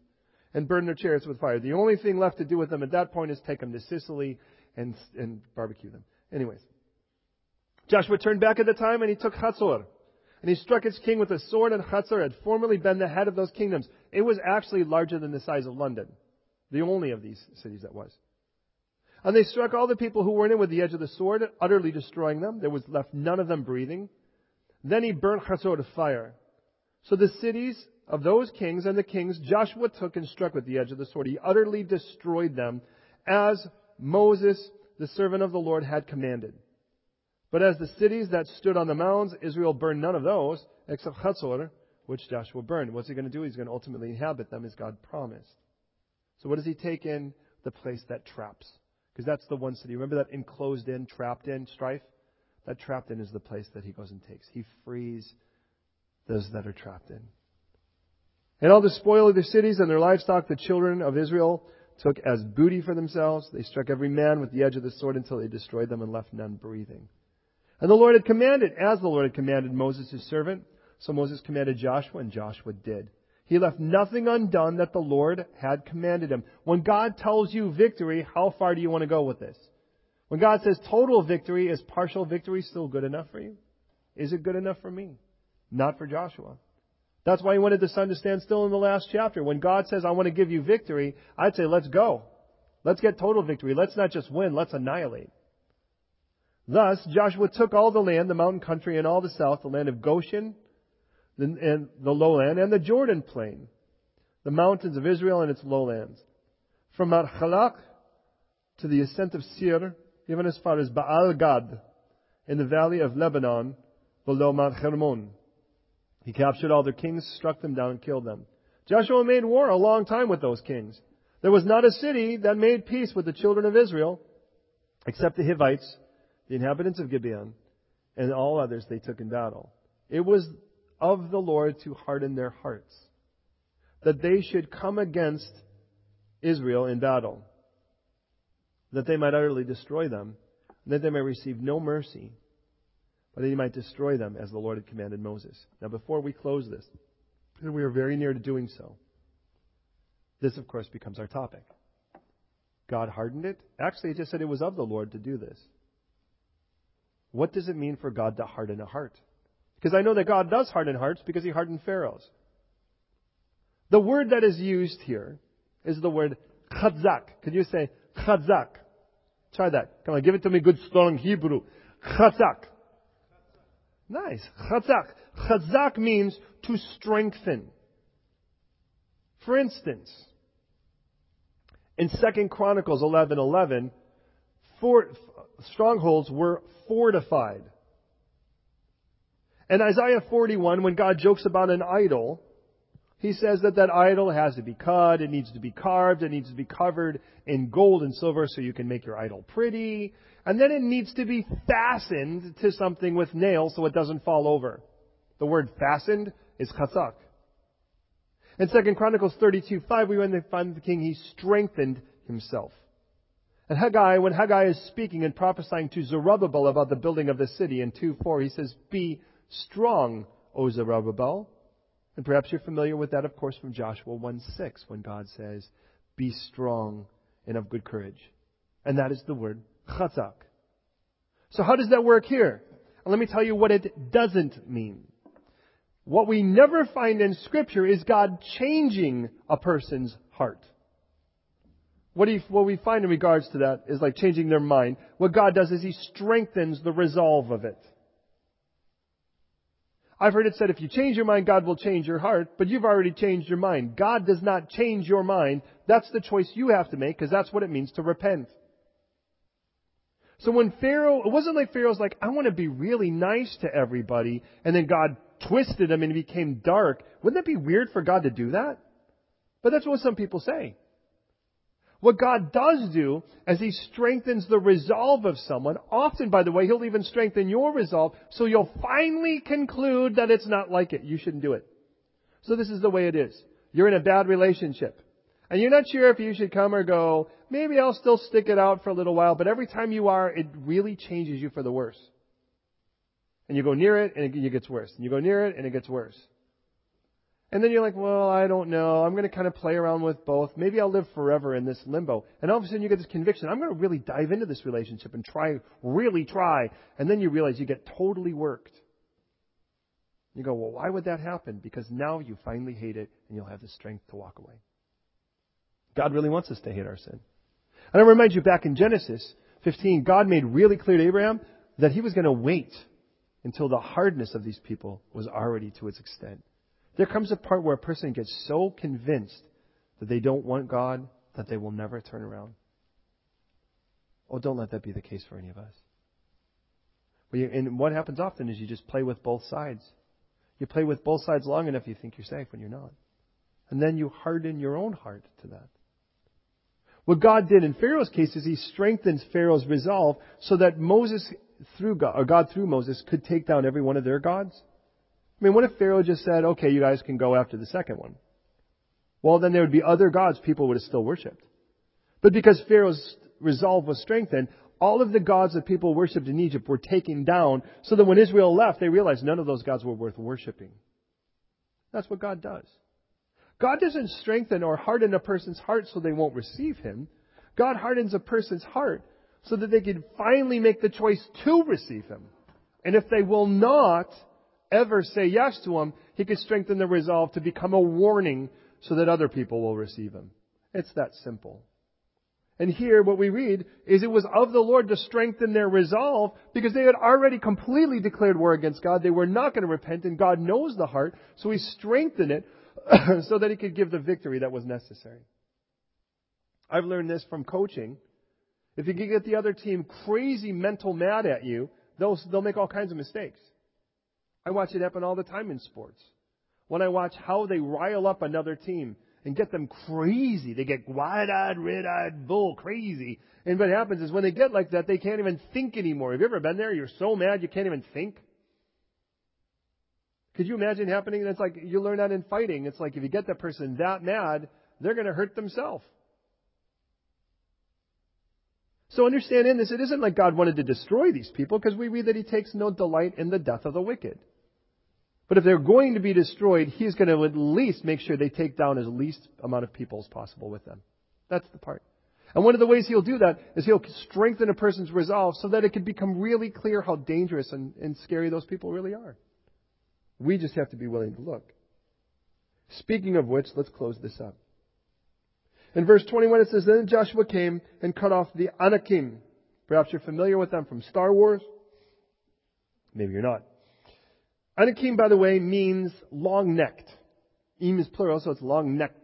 Speaker 1: and burn their chariots with fire. The only thing left to do with them at that point is take them to Sicily and, and barbecue them. Anyways. Joshua turned back at the time and he took Hatzor. And he struck its king with a sword, and Hatzor had formerly been the head of those kingdoms. It was actually larger than the size of London. The only of these cities that was. And they struck all the people who were in it with the edge of the sword, utterly destroying them. There was left none of them breathing. Then he burnt Hatzor to fire. So the cities of those kings and the kings Joshua took and struck with the edge of the sword. He utterly destroyed them as Moses, the servant of the Lord, had commanded. But as the cities that stood on the mounds, Israel burned none of those except Hatzor, which Joshua burned. What's he going to do? He's going to ultimately inhabit them as God promised. So what does he take in? The place that traps. Because that's the one city. Remember that enclosed in, trapped in strife? That trapped in is the place that he goes and takes. He frees those that are trapped in. And all the spoil of their cities and their livestock the children of Israel took as booty for themselves. They struck every man with the edge of the sword until they destroyed them and left none breathing. And the Lord had commanded, as the Lord had commanded Moses his servant, so Moses commanded Joshua, and Joshua did. He left nothing undone that the Lord had commanded him. When God tells you victory, how far do you want to go with this? When God says total victory, is partial victory still good enough for you? Is it good enough for me? Not for Joshua. That's why he wanted the sun to stand still in the last chapter. When God says, I want to give you victory, I'd say, let's go. Let's get total victory. Let's not just win, let's annihilate. Thus, Joshua took all the land, the mountain country and all the south, the land of Goshen, and the lowland, and the Jordan plain, the mountains of Israel and its lowlands. From Mount Halak to the ascent of Seir, even as far as Baal Gad, in the valley of Lebanon, below Mount Hermon. He captured all their kings, struck them down, and killed them. Joshua made war a long time with those kings. There was not a city that made peace with the children of Israel, except the Hivites, the inhabitants of Gibeon, and all others they took in battle. It was of the Lord to harden their hearts, that they should come against Israel in battle, that they might utterly destroy them, that they may receive no mercy, but that he might destroy them as the Lord had commanded Moses. Now, before we close this, and we are very near to doing so. This, of course, becomes our topic. God hardened it. Actually, it just said it was of the Lord to do this. What does it mean for God to harden a heart? Because I know that God does harden hearts because he hardened Pharaoh's. The word that is used here is the word chazak. Could you say chazak? Try that. Come on, give it to me good strong Hebrew. Chazak. Nice. Chazak. Chazak means to strengthen. For instance, in 2 Chronicles 11:11, strongholds were fortified. And Isaiah 41, when God jokes about an idol, he says that that idol has to be cut, it needs to be carved, it needs to be covered in gold and silver so you can make your idol pretty. And then it needs to be fastened to something with nails so it doesn't fall over. The word fastened is chazak. In 2 Chronicles 32, 5, we find the king, he strengthened himself. And Haggai, when Haggai is speaking and prophesying to Zerubbabel about the building of the city in 2 4, he says, Be strong, O Zerubbabel. And perhaps you're familiar with that, of course, from Joshua 1 6, when God says, Be strong and of good courage. And that is the word chazak. So how does that work here? And let me tell you what it doesn't mean. What we never find in Scripture is God changing a person's heart. What, he, what we find in regards to that is like changing their mind. What God does is He strengthens the resolve of it. I've heard it said if you change your mind, God will change your heart, but you've already changed your mind. God does not change your mind. That's the choice you have to make because that's what it means to repent. So when Pharaoh, it wasn't like Pharaoh's like, I want to be really nice to everybody, and then God twisted him and he became dark. Wouldn't that be weird for God to do that? But that's what some people say. What God does do as He strengthens the resolve of someone, often, by the way, He'll even strengthen your resolve so you'll finally conclude that it's not like it. You shouldn't do it. So this is the way it is. You're in a bad relationship. And you're not sure if you should come or go. Maybe I'll still stick it out for a little while, but every time you are, it really changes you for the worse. And you go near it and it gets worse. And you go near it and it gets worse. And then you're like, well, I don't know. I'm going to kind of play around with both. Maybe I'll live forever in this limbo. And all of a sudden you get this conviction. I'm going to really dive into this relationship and try, really try. And then you realize you get totally worked. You go, well, why would that happen? Because now you finally hate it and you'll have the strength to walk away. God really wants us to hate our sin. And I remind you back in Genesis 15, God made really clear to Abraham that he was going to wait until the hardness of these people was already to its extent. There comes a part where a person gets so convinced that they don't want God that they will never turn around. Oh, don't let that be the case for any of us. And what happens often is you just play with both sides. You play with both sides long enough, you think you're safe when you're not. And then you harden your own heart to that. What God did in Pharaoh's case is he strengthened Pharaoh's resolve so that Moses through God, or God through Moses could take down every one of their gods. I mean, what if Pharaoh just said, okay, you guys can go after the second one? Well, then there would be other gods people would have still worshipped. But because Pharaoh's resolve was strengthened, all of the gods that people worshipped in Egypt were taken down so that when Israel left, they realized none of those gods were worth worshiping. That's what God does. God doesn't strengthen or harden a person's heart so they won't receive Him. God hardens a person's heart so that they can finally make the choice to receive Him. And if they will not ever say yes to Him, He could strengthen their resolve to become a warning so that other people will receive Him. It's that simple. And here what we read is it was of the Lord to strengthen their resolve because they had already completely declared war against God. They were not going to repent and God knows the heart. So He strengthened it so that He could give the victory that was necessary. I've learned this from coaching. If you can get the other team crazy mental mad at you, they'll, they'll make all kinds of mistakes. I watch it happen all the time in sports. When I watch how they rile up another team and get them crazy. They get wide-eyed, red-eyed, bull crazy. And what happens is when they get like that, they can't even think anymore. Have you ever been there? You're so mad you can't even think. Could you imagine happening? It's like you learn that in fighting. It's like if you get that person that mad, they're going to hurt themselves. So understand in this, it isn't like God wanted to destroy these people because we read that He takes no delight in the death of the wicked. But if they're going to be destroyed, he's going to at least make sure they take down as least amount of people as possible with them. That's the part. And one of the ways he'll do that is he'll strengthen a person's resolve so that it can become really clear how dangerous and, and scary those people really are. We just have to be willing to look. Speaking of which, let's close this up. In verse 21 it says, Then Joshua came and cut off the Anakim. Perhaps you're familiar with them from Star Wars. Maybe you're not. Anakim, by the way, means long-necked. Im is plural, so it's long-necked.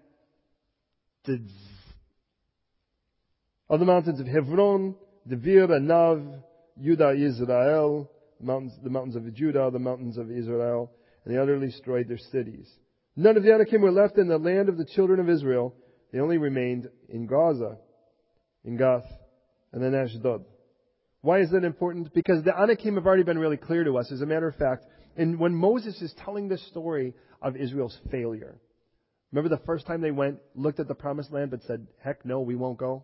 Speaker 1: Of the mountains of Hebron, Devir, Anav, Judah, Israel, mountains, the mountains of Judah, the mountains of Israel, and they utterly destroyed their cities. None of the Anakim were left in the land of the children of Israel. They only remained in Gaza, in Gath, and then Ashdod. Why is that important? Because the Anakim have already been really clear to us. As a matter of fact, and when Moses is telling the story of Israel's failure, remember the first time they went, looked at the promised land, but said, heck no, we won't go?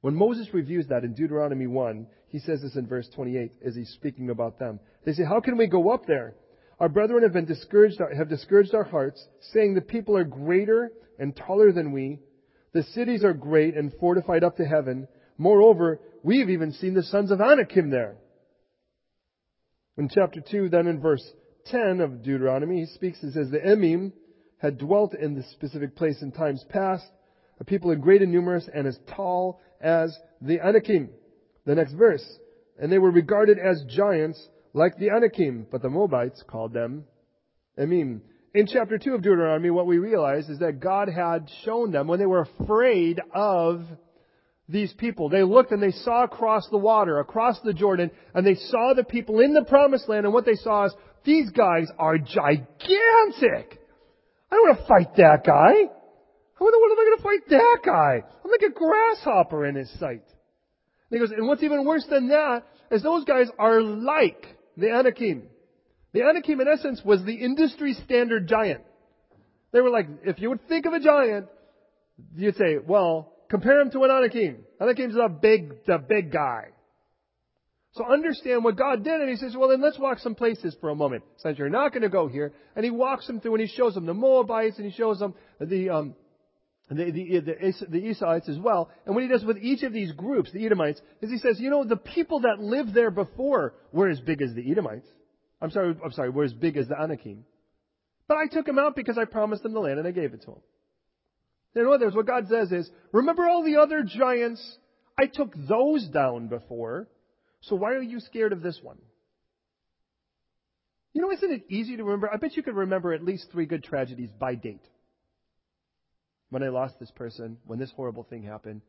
Speaker 1: When Moses reviews that in Deuteronomy 1, he says this in verse 28 as he's speaking about them. They say, how can we go up there? Our brethren have been discouraged, have discouraged our hearts, saying the people are greater and taller than we. The cities are great and fortified up to heaven. Moreover, we have even seen the sons of Anakim there. In chapter 2, then in verse 10 of Deuteronomy, he speaks and says, The Emim had dwelt in this specific place in times past, a people great and numerous and as tall as the Anakim. The next verse, and they were regarded as giants like the Anakim, but the Moabites called them Emim. In chapter 2 of Deuteronomy, what we realize is that God had shown them when they were afraid of these people. They looked and they saw across the water, across the Jordan, and they saw the people in the promised land, and what they saw is, these guys are gigantic! I don't want to fight that guy! How in the world am I going to fight that guy? I'm like a grasshopper in his sight. And he goes, and what's even worse than that is those guys are like the Anakim. The Anakim, in essence, was the industry standard giant. They were like, if you would think of a giant, you'd say, well, Compare him to an Anakim. Anakim's a big, the big guy. So understand what God did, and He says, well then let's walk some places for a moment. Since you're not going to go here, and He walks them through, and He shows them the Moabites, and He shows them the, um, the, the, the, the Esauites as well. And what He does with each of these groups, the Edomites, is He says, you know, the people that lived there before were as big as the Edomites. I'm sorry, I'm sorry, were as big as the Anakim. But I took them out because I promised them the land, and I gave it to them. In other words, what God says is, remember all the other giants? I took those down before, so why are you scared of this one? You know, isn't it easy to remember? I bet you could remember at least three good tragedies by date. When I lost this person, when this horrible thing happened,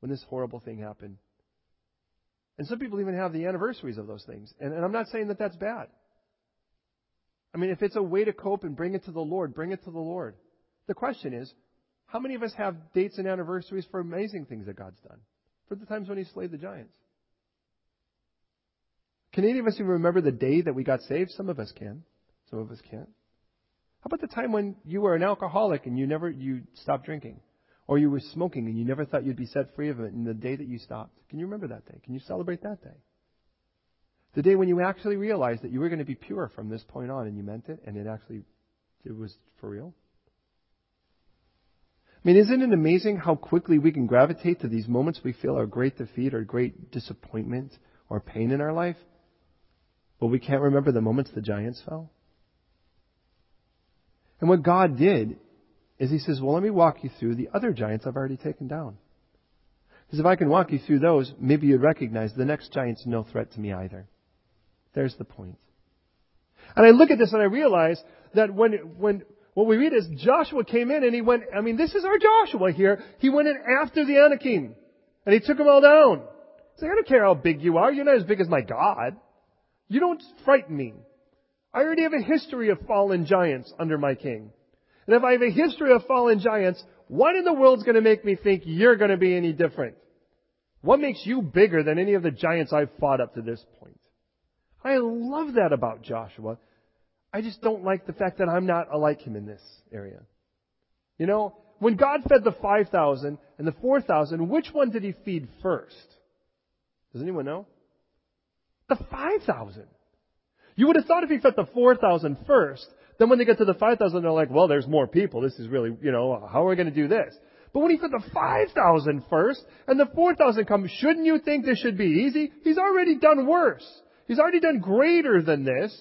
Speaker 1: when this horrible thing happened. And some people even have the anniversaries of those things. And, and I'm not saying that that's bad. I mean, if it's a way to cope and bring it to the Lord, bring it to the Lord. The question is, how many of us have dates and anniversaries for amazing things that God's done? For the times when He slayed the giants. Can any of us even remember the day that we got saved? Some of us can. Some of us can't. How about the time when you were an alcoholic and you never you stopped drinking? Or you were smoking and you never thought you'd be set free of it and the day that you stopped. Can you remember that day? Can you celebrate that day? The day when you actually realized that you were going to be pure from this point on and you meant it and it actually it was for real? I mean, isn't it amazing how quickly we can gravitate to these moments we feel are great defeat or great disappointment or pain in our life? But we can't remember the moments the giants fell? And what God did is He says, well, let me walk you through the other giants I've already taken down. Because if I can walk you through those, maybe you'd recognize the next giant's no threat to me either. There's the point. And I look at this and I realize that when, when, what we read is Joshua came in and he went, I mean, this is our Joshua here. He went in after the Anakim. And he took them all down. He's like, I don't care how big you are. You're not as big as my God. You don't frighten me. I already have a history of fallen giants under my king. And if I have a history of fallen giants, what in the world's going to make me think you're going to be any different? What makes you bigger than any of the giants I've fought up to this point? I love that about Joshua. I just don't like the fact that I'm not like him in this area. You know, when God fed the 5,000 and the 4,000, which one did he feed first? Does anyone know? The 5,000. You would have thought if he fed the 4,000 first, then when they get to the 5,000, they're like, well, there's more people. This is really, you know, how are we going to do this? But when he fed the 5,000 first, and the 4,000 come, shouldn't you think this should be easy? He's already done worse. He's already done greater than this.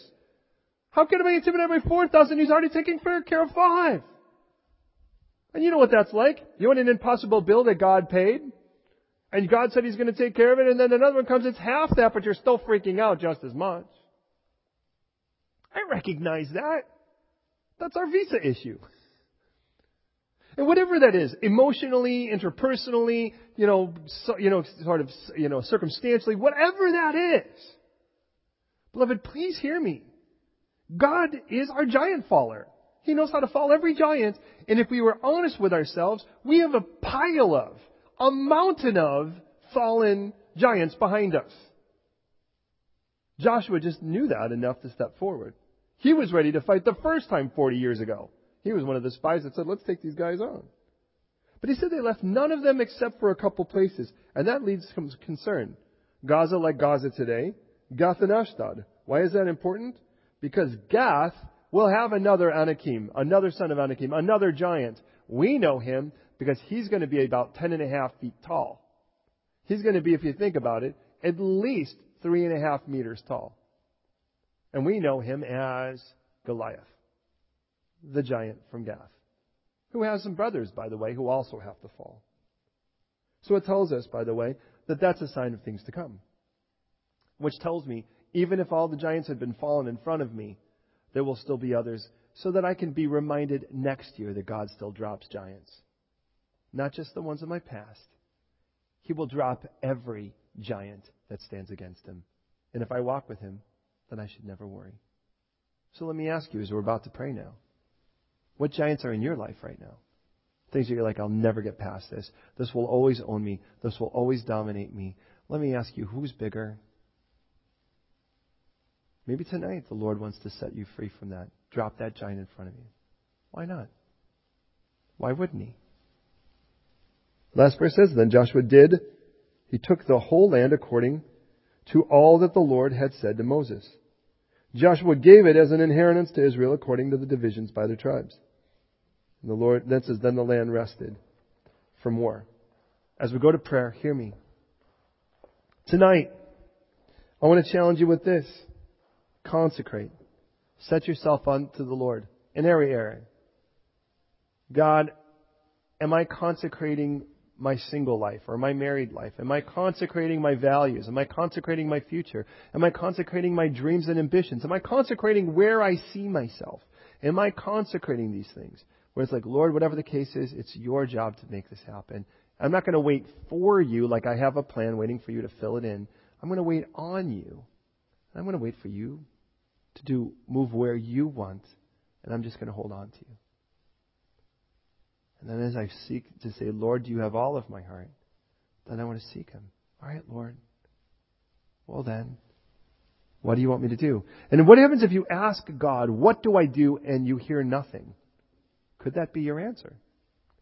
Speaker 1: How can I be intimidated by 4,000? He's already taking fair care of five. And you know what that's like. You want an impossible bill that God paid? And God said He's going to take care of it, and then another one comes, it's half that, but you're still freaking out just as much. I recognize that. That's our visa issue. And whatever that is, emotionally, interpersonally, you know, so, you know, sort of, you know, circumstantially, whatever that is. Beloved, please hear me. God is our giant faller. He knows how to fall every giant, and if we were honest with ourselves, we have a pile of, a mountain of fallen giants behind us. Joshua just knew that enough to step forward. He was ready to fight the first time 40 years ago. He was one of the spies that said, let's take these guys on. But he said they left none of them except for a couple places. And that leads to concern. Gaza like Gaza today, Gath and Ashdod. Why is that important? Because Gath will have another Anakim, another son of Anakim, another giant. We know him because he's going to be about ten and a half feet tall. He's going to be, if you think about it, at least three and a half meters tall. And we know him as Goliath, the giant from Gath, who has some brothers, by the way, who also have to fall. So it tells us, by the way, that that's a sign of things to come. Which tells me, even if all the giants had been fallen in front of me, there will still be others, so that I can be reminded next year that God still drops giants. Not just the ones of my past. He will drop every giant that stands against him. And if I walk with him, then I should never worry. So let me ask you as we're about to pray now what giants are in your life right now? Things that you're like, I'll never get past this. This will always own me. This will always dominate me. Let me ask you, who's bigger? Maybe tonight the Lord wants to set you free from that. Drop that giant in front of you. Why not? Why wouldn't he? Last verse says, Then Joshua did. He took the whole land according to all that the Lord had said to Moses. Joshua gave it as an inheritance to Israel according to the divisions by their tribes. And the Lord, then says, then the land rested from war. As we go to prayer, hear me. Tonight, I want to challenge you with this. Consecrate. Set yourself unto the Lord in every area. God, am I consecrating my single life or my married life? Am I consecrating my values? Am I consecrating my future? Am I consecrating my dreams and ambitions? Am I consecrating where I see myself? Am I consecrating these things? Where it's like, Lord, whatever the case is, it's your job to make this happen. I'm not going to wait for you like I have a plan waiting for you to fill it in. I'm going to wait on you. I'm going to wait for you to do move where you want, and I'm just going to hold on to you. And then as I seek to say, Lord, you have all of my heart? Then I want to seek him. All right, Lord. Well then, what do you want me to do? And what happens if you ask God, what do I do, and you hear nothing? Could that be your answer?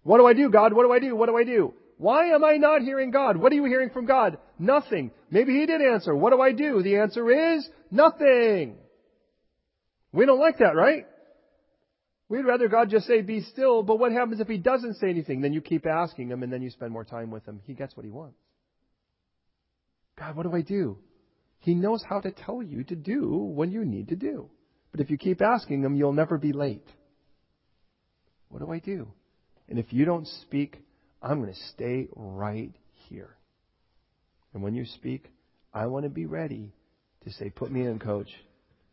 Speaker 1: What do I do, God? What do I do? What do I do? Why am I not hearing God? What are you hearing from God? Nothing. Maybe He did answer. What do I do? The answer is nothing. We don't like that, right? We'd rather God just say, be still, but what happens if He doesn't say anything? Then you keep asking Him and then you spend more time with Him. He gets what He wants. God, what do I do? He knows how to tell you to do when you need to do. But if you keep asking Him, you'll never be late. What do I do? And if you don't speak, I'm going to stay right here. And when you speak, I want to be ready to say, put me in, coach.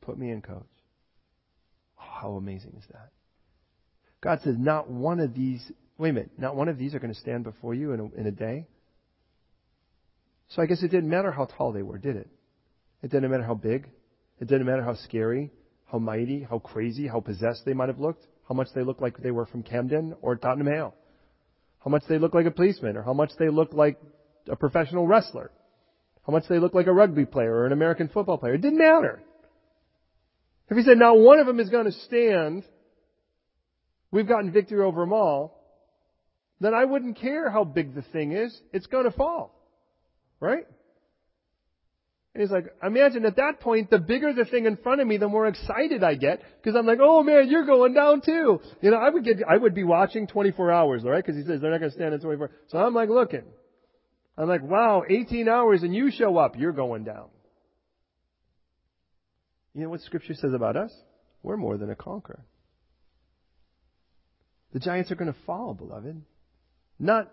Speaker 1: Put me in, coach. Oh, how amazing is that? God says, not one of these, wait a minute, not one of these are going to stand before you in a, in a day. So I guess it didn't matter how tall they were, did it? It didn't matter how big. It didn't matter how scary, how mighty, how crazy, how possessed they might have looked, how much they looked like they were from Camden or Tottenham Hale how much they looked like a policeman, or how much they looked like a professional wrestler, how much they looked like a rugby player or an American football player. It didn't matter. If he said, now one of them is going to stand, we've gotten victory over them all, then I wouldn't care how big the thing is, it's going to fall. Right? And he's like, imagine at that point, the bigger the thing in front of me, the more excited I get, because I'm like, oh man, you're going down too. You know, I would get, I would be watching 24 hours, right? Because he says they're not going to stand in 24. So I'm like looking. I'm like, wow, 18 hours and you show up, you're going down. You know what scripture says about us? We're more than a conqueror. The giants are going to fall, beloved. Not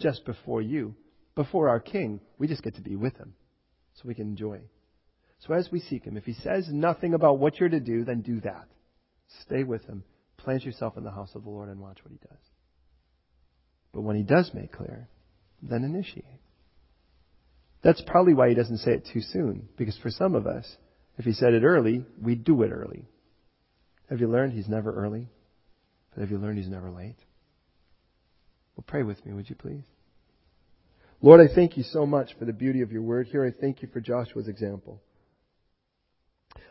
Speaker 1: just before you, before our king. We just get to be with him so we can enjoy. So as we seek Him, if He says nothing about what you're to do, then do that. Stay with Him. Plant yourself in the house of the Lord and watch what He does. But when He does make clear, then initiate. That's probably why He doesn't say it too soon, because for some of us, if He said it early, we'd do it early. Have you learned He's never early? But have you learned He's never late? Well, pray with me, would you please? Lord, I thank you so much for the beauty of your word here. I thank you for Joshua's example.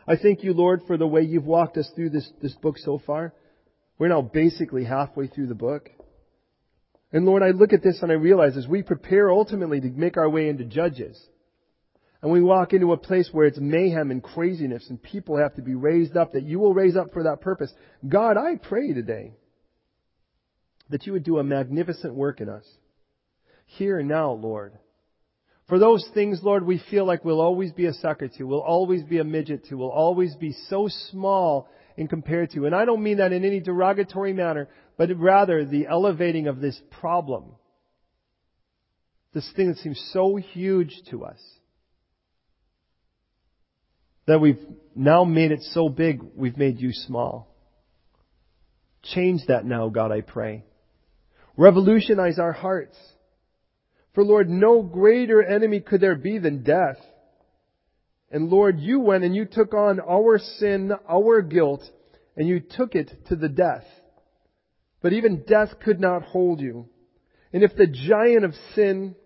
Speaker 1: I thank you, Lord, for the way you've walked us through this, this book so far. We're now basically halfway through the book. And Lord, I look at this and I realize as we prepare ultimately to make our way into Judges, and we walk into a place where it's mayhem and craziness and people have to be raised up, that you will raise up for that purpose. God, I pray today that you would do a magnificent work in us here and now, Lord. For those things, Lord, we feel like we'll always be a sucker to, we'll always be a midget to, we'll always be so small in compared to. And I don't mean that in any derogatory manner, but rather the elevating of this problem. This thing that seems so huge to us. That we've now made it so big, we've made you small. Change that now, God, I pray. Revolutionize our hearts. For Lord, no greater enemy could there be than death. And Lord, you went and you took on our sin, our guilt, and you took it to the death. But even death could not hold you. And if the giant of sin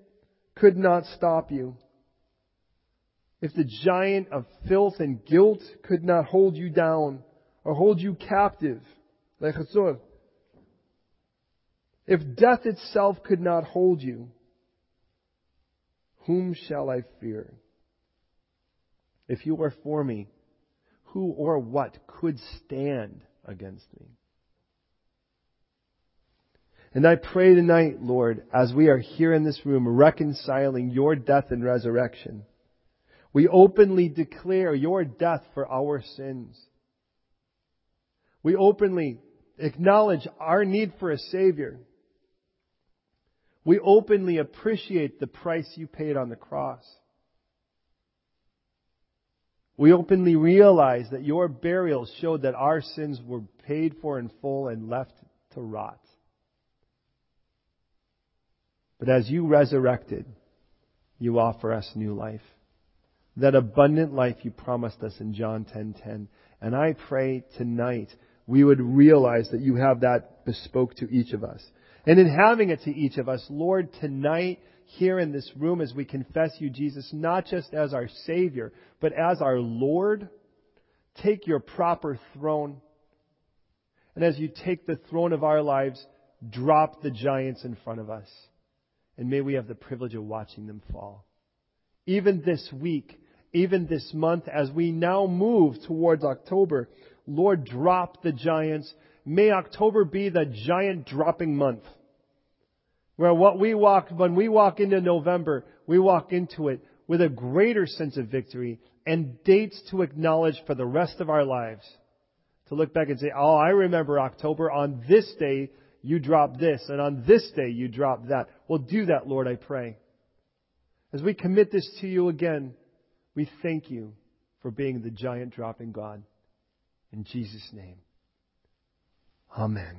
Speaker 1: could not stop you, if the giant of filth and guilt could not hold you down or hold you captive, if death itself could not hold you, whom shall I fear? If you are for me, who or what could stand against me? And I pray tonight, Lord, as we are here in this room reconciling your death and resurrection, we openly declare your death for our sins. We openly acknowledge our need for a Savior. We openly appreciate the price you paid on the cross. We openly realize that your burial showed that our sins were paid for in full and left to rot. But as you resurrected, you offer us new life. That abundant life you promised us in John 10:10. And I pray tonight we would realize that you have that bespoke to each of us. And in having it to each of us, Lord, tonight here in this room as we confess you, Jesus, not just as our Savior, but as our Lord, take your proper throne. And as you take the throne of our lives, drop the giants in front of us. And may we have the privilege of watching them fall. Even this week, even this month, as we now move towards October, Lord, drop the giants. May October be the giant dropping month. Where what we walk, when we walk into November, we walk into it with a greater sense of victory and dates to acknowledge for the rest of our lives. To look back and say, oh, I remember October on this day you dropped this, and on this day you dropped that. Well, do that, Lord, I pray. As we commit this to you again, we thank you for being the giant dropping God. In Jesus' name. Amen.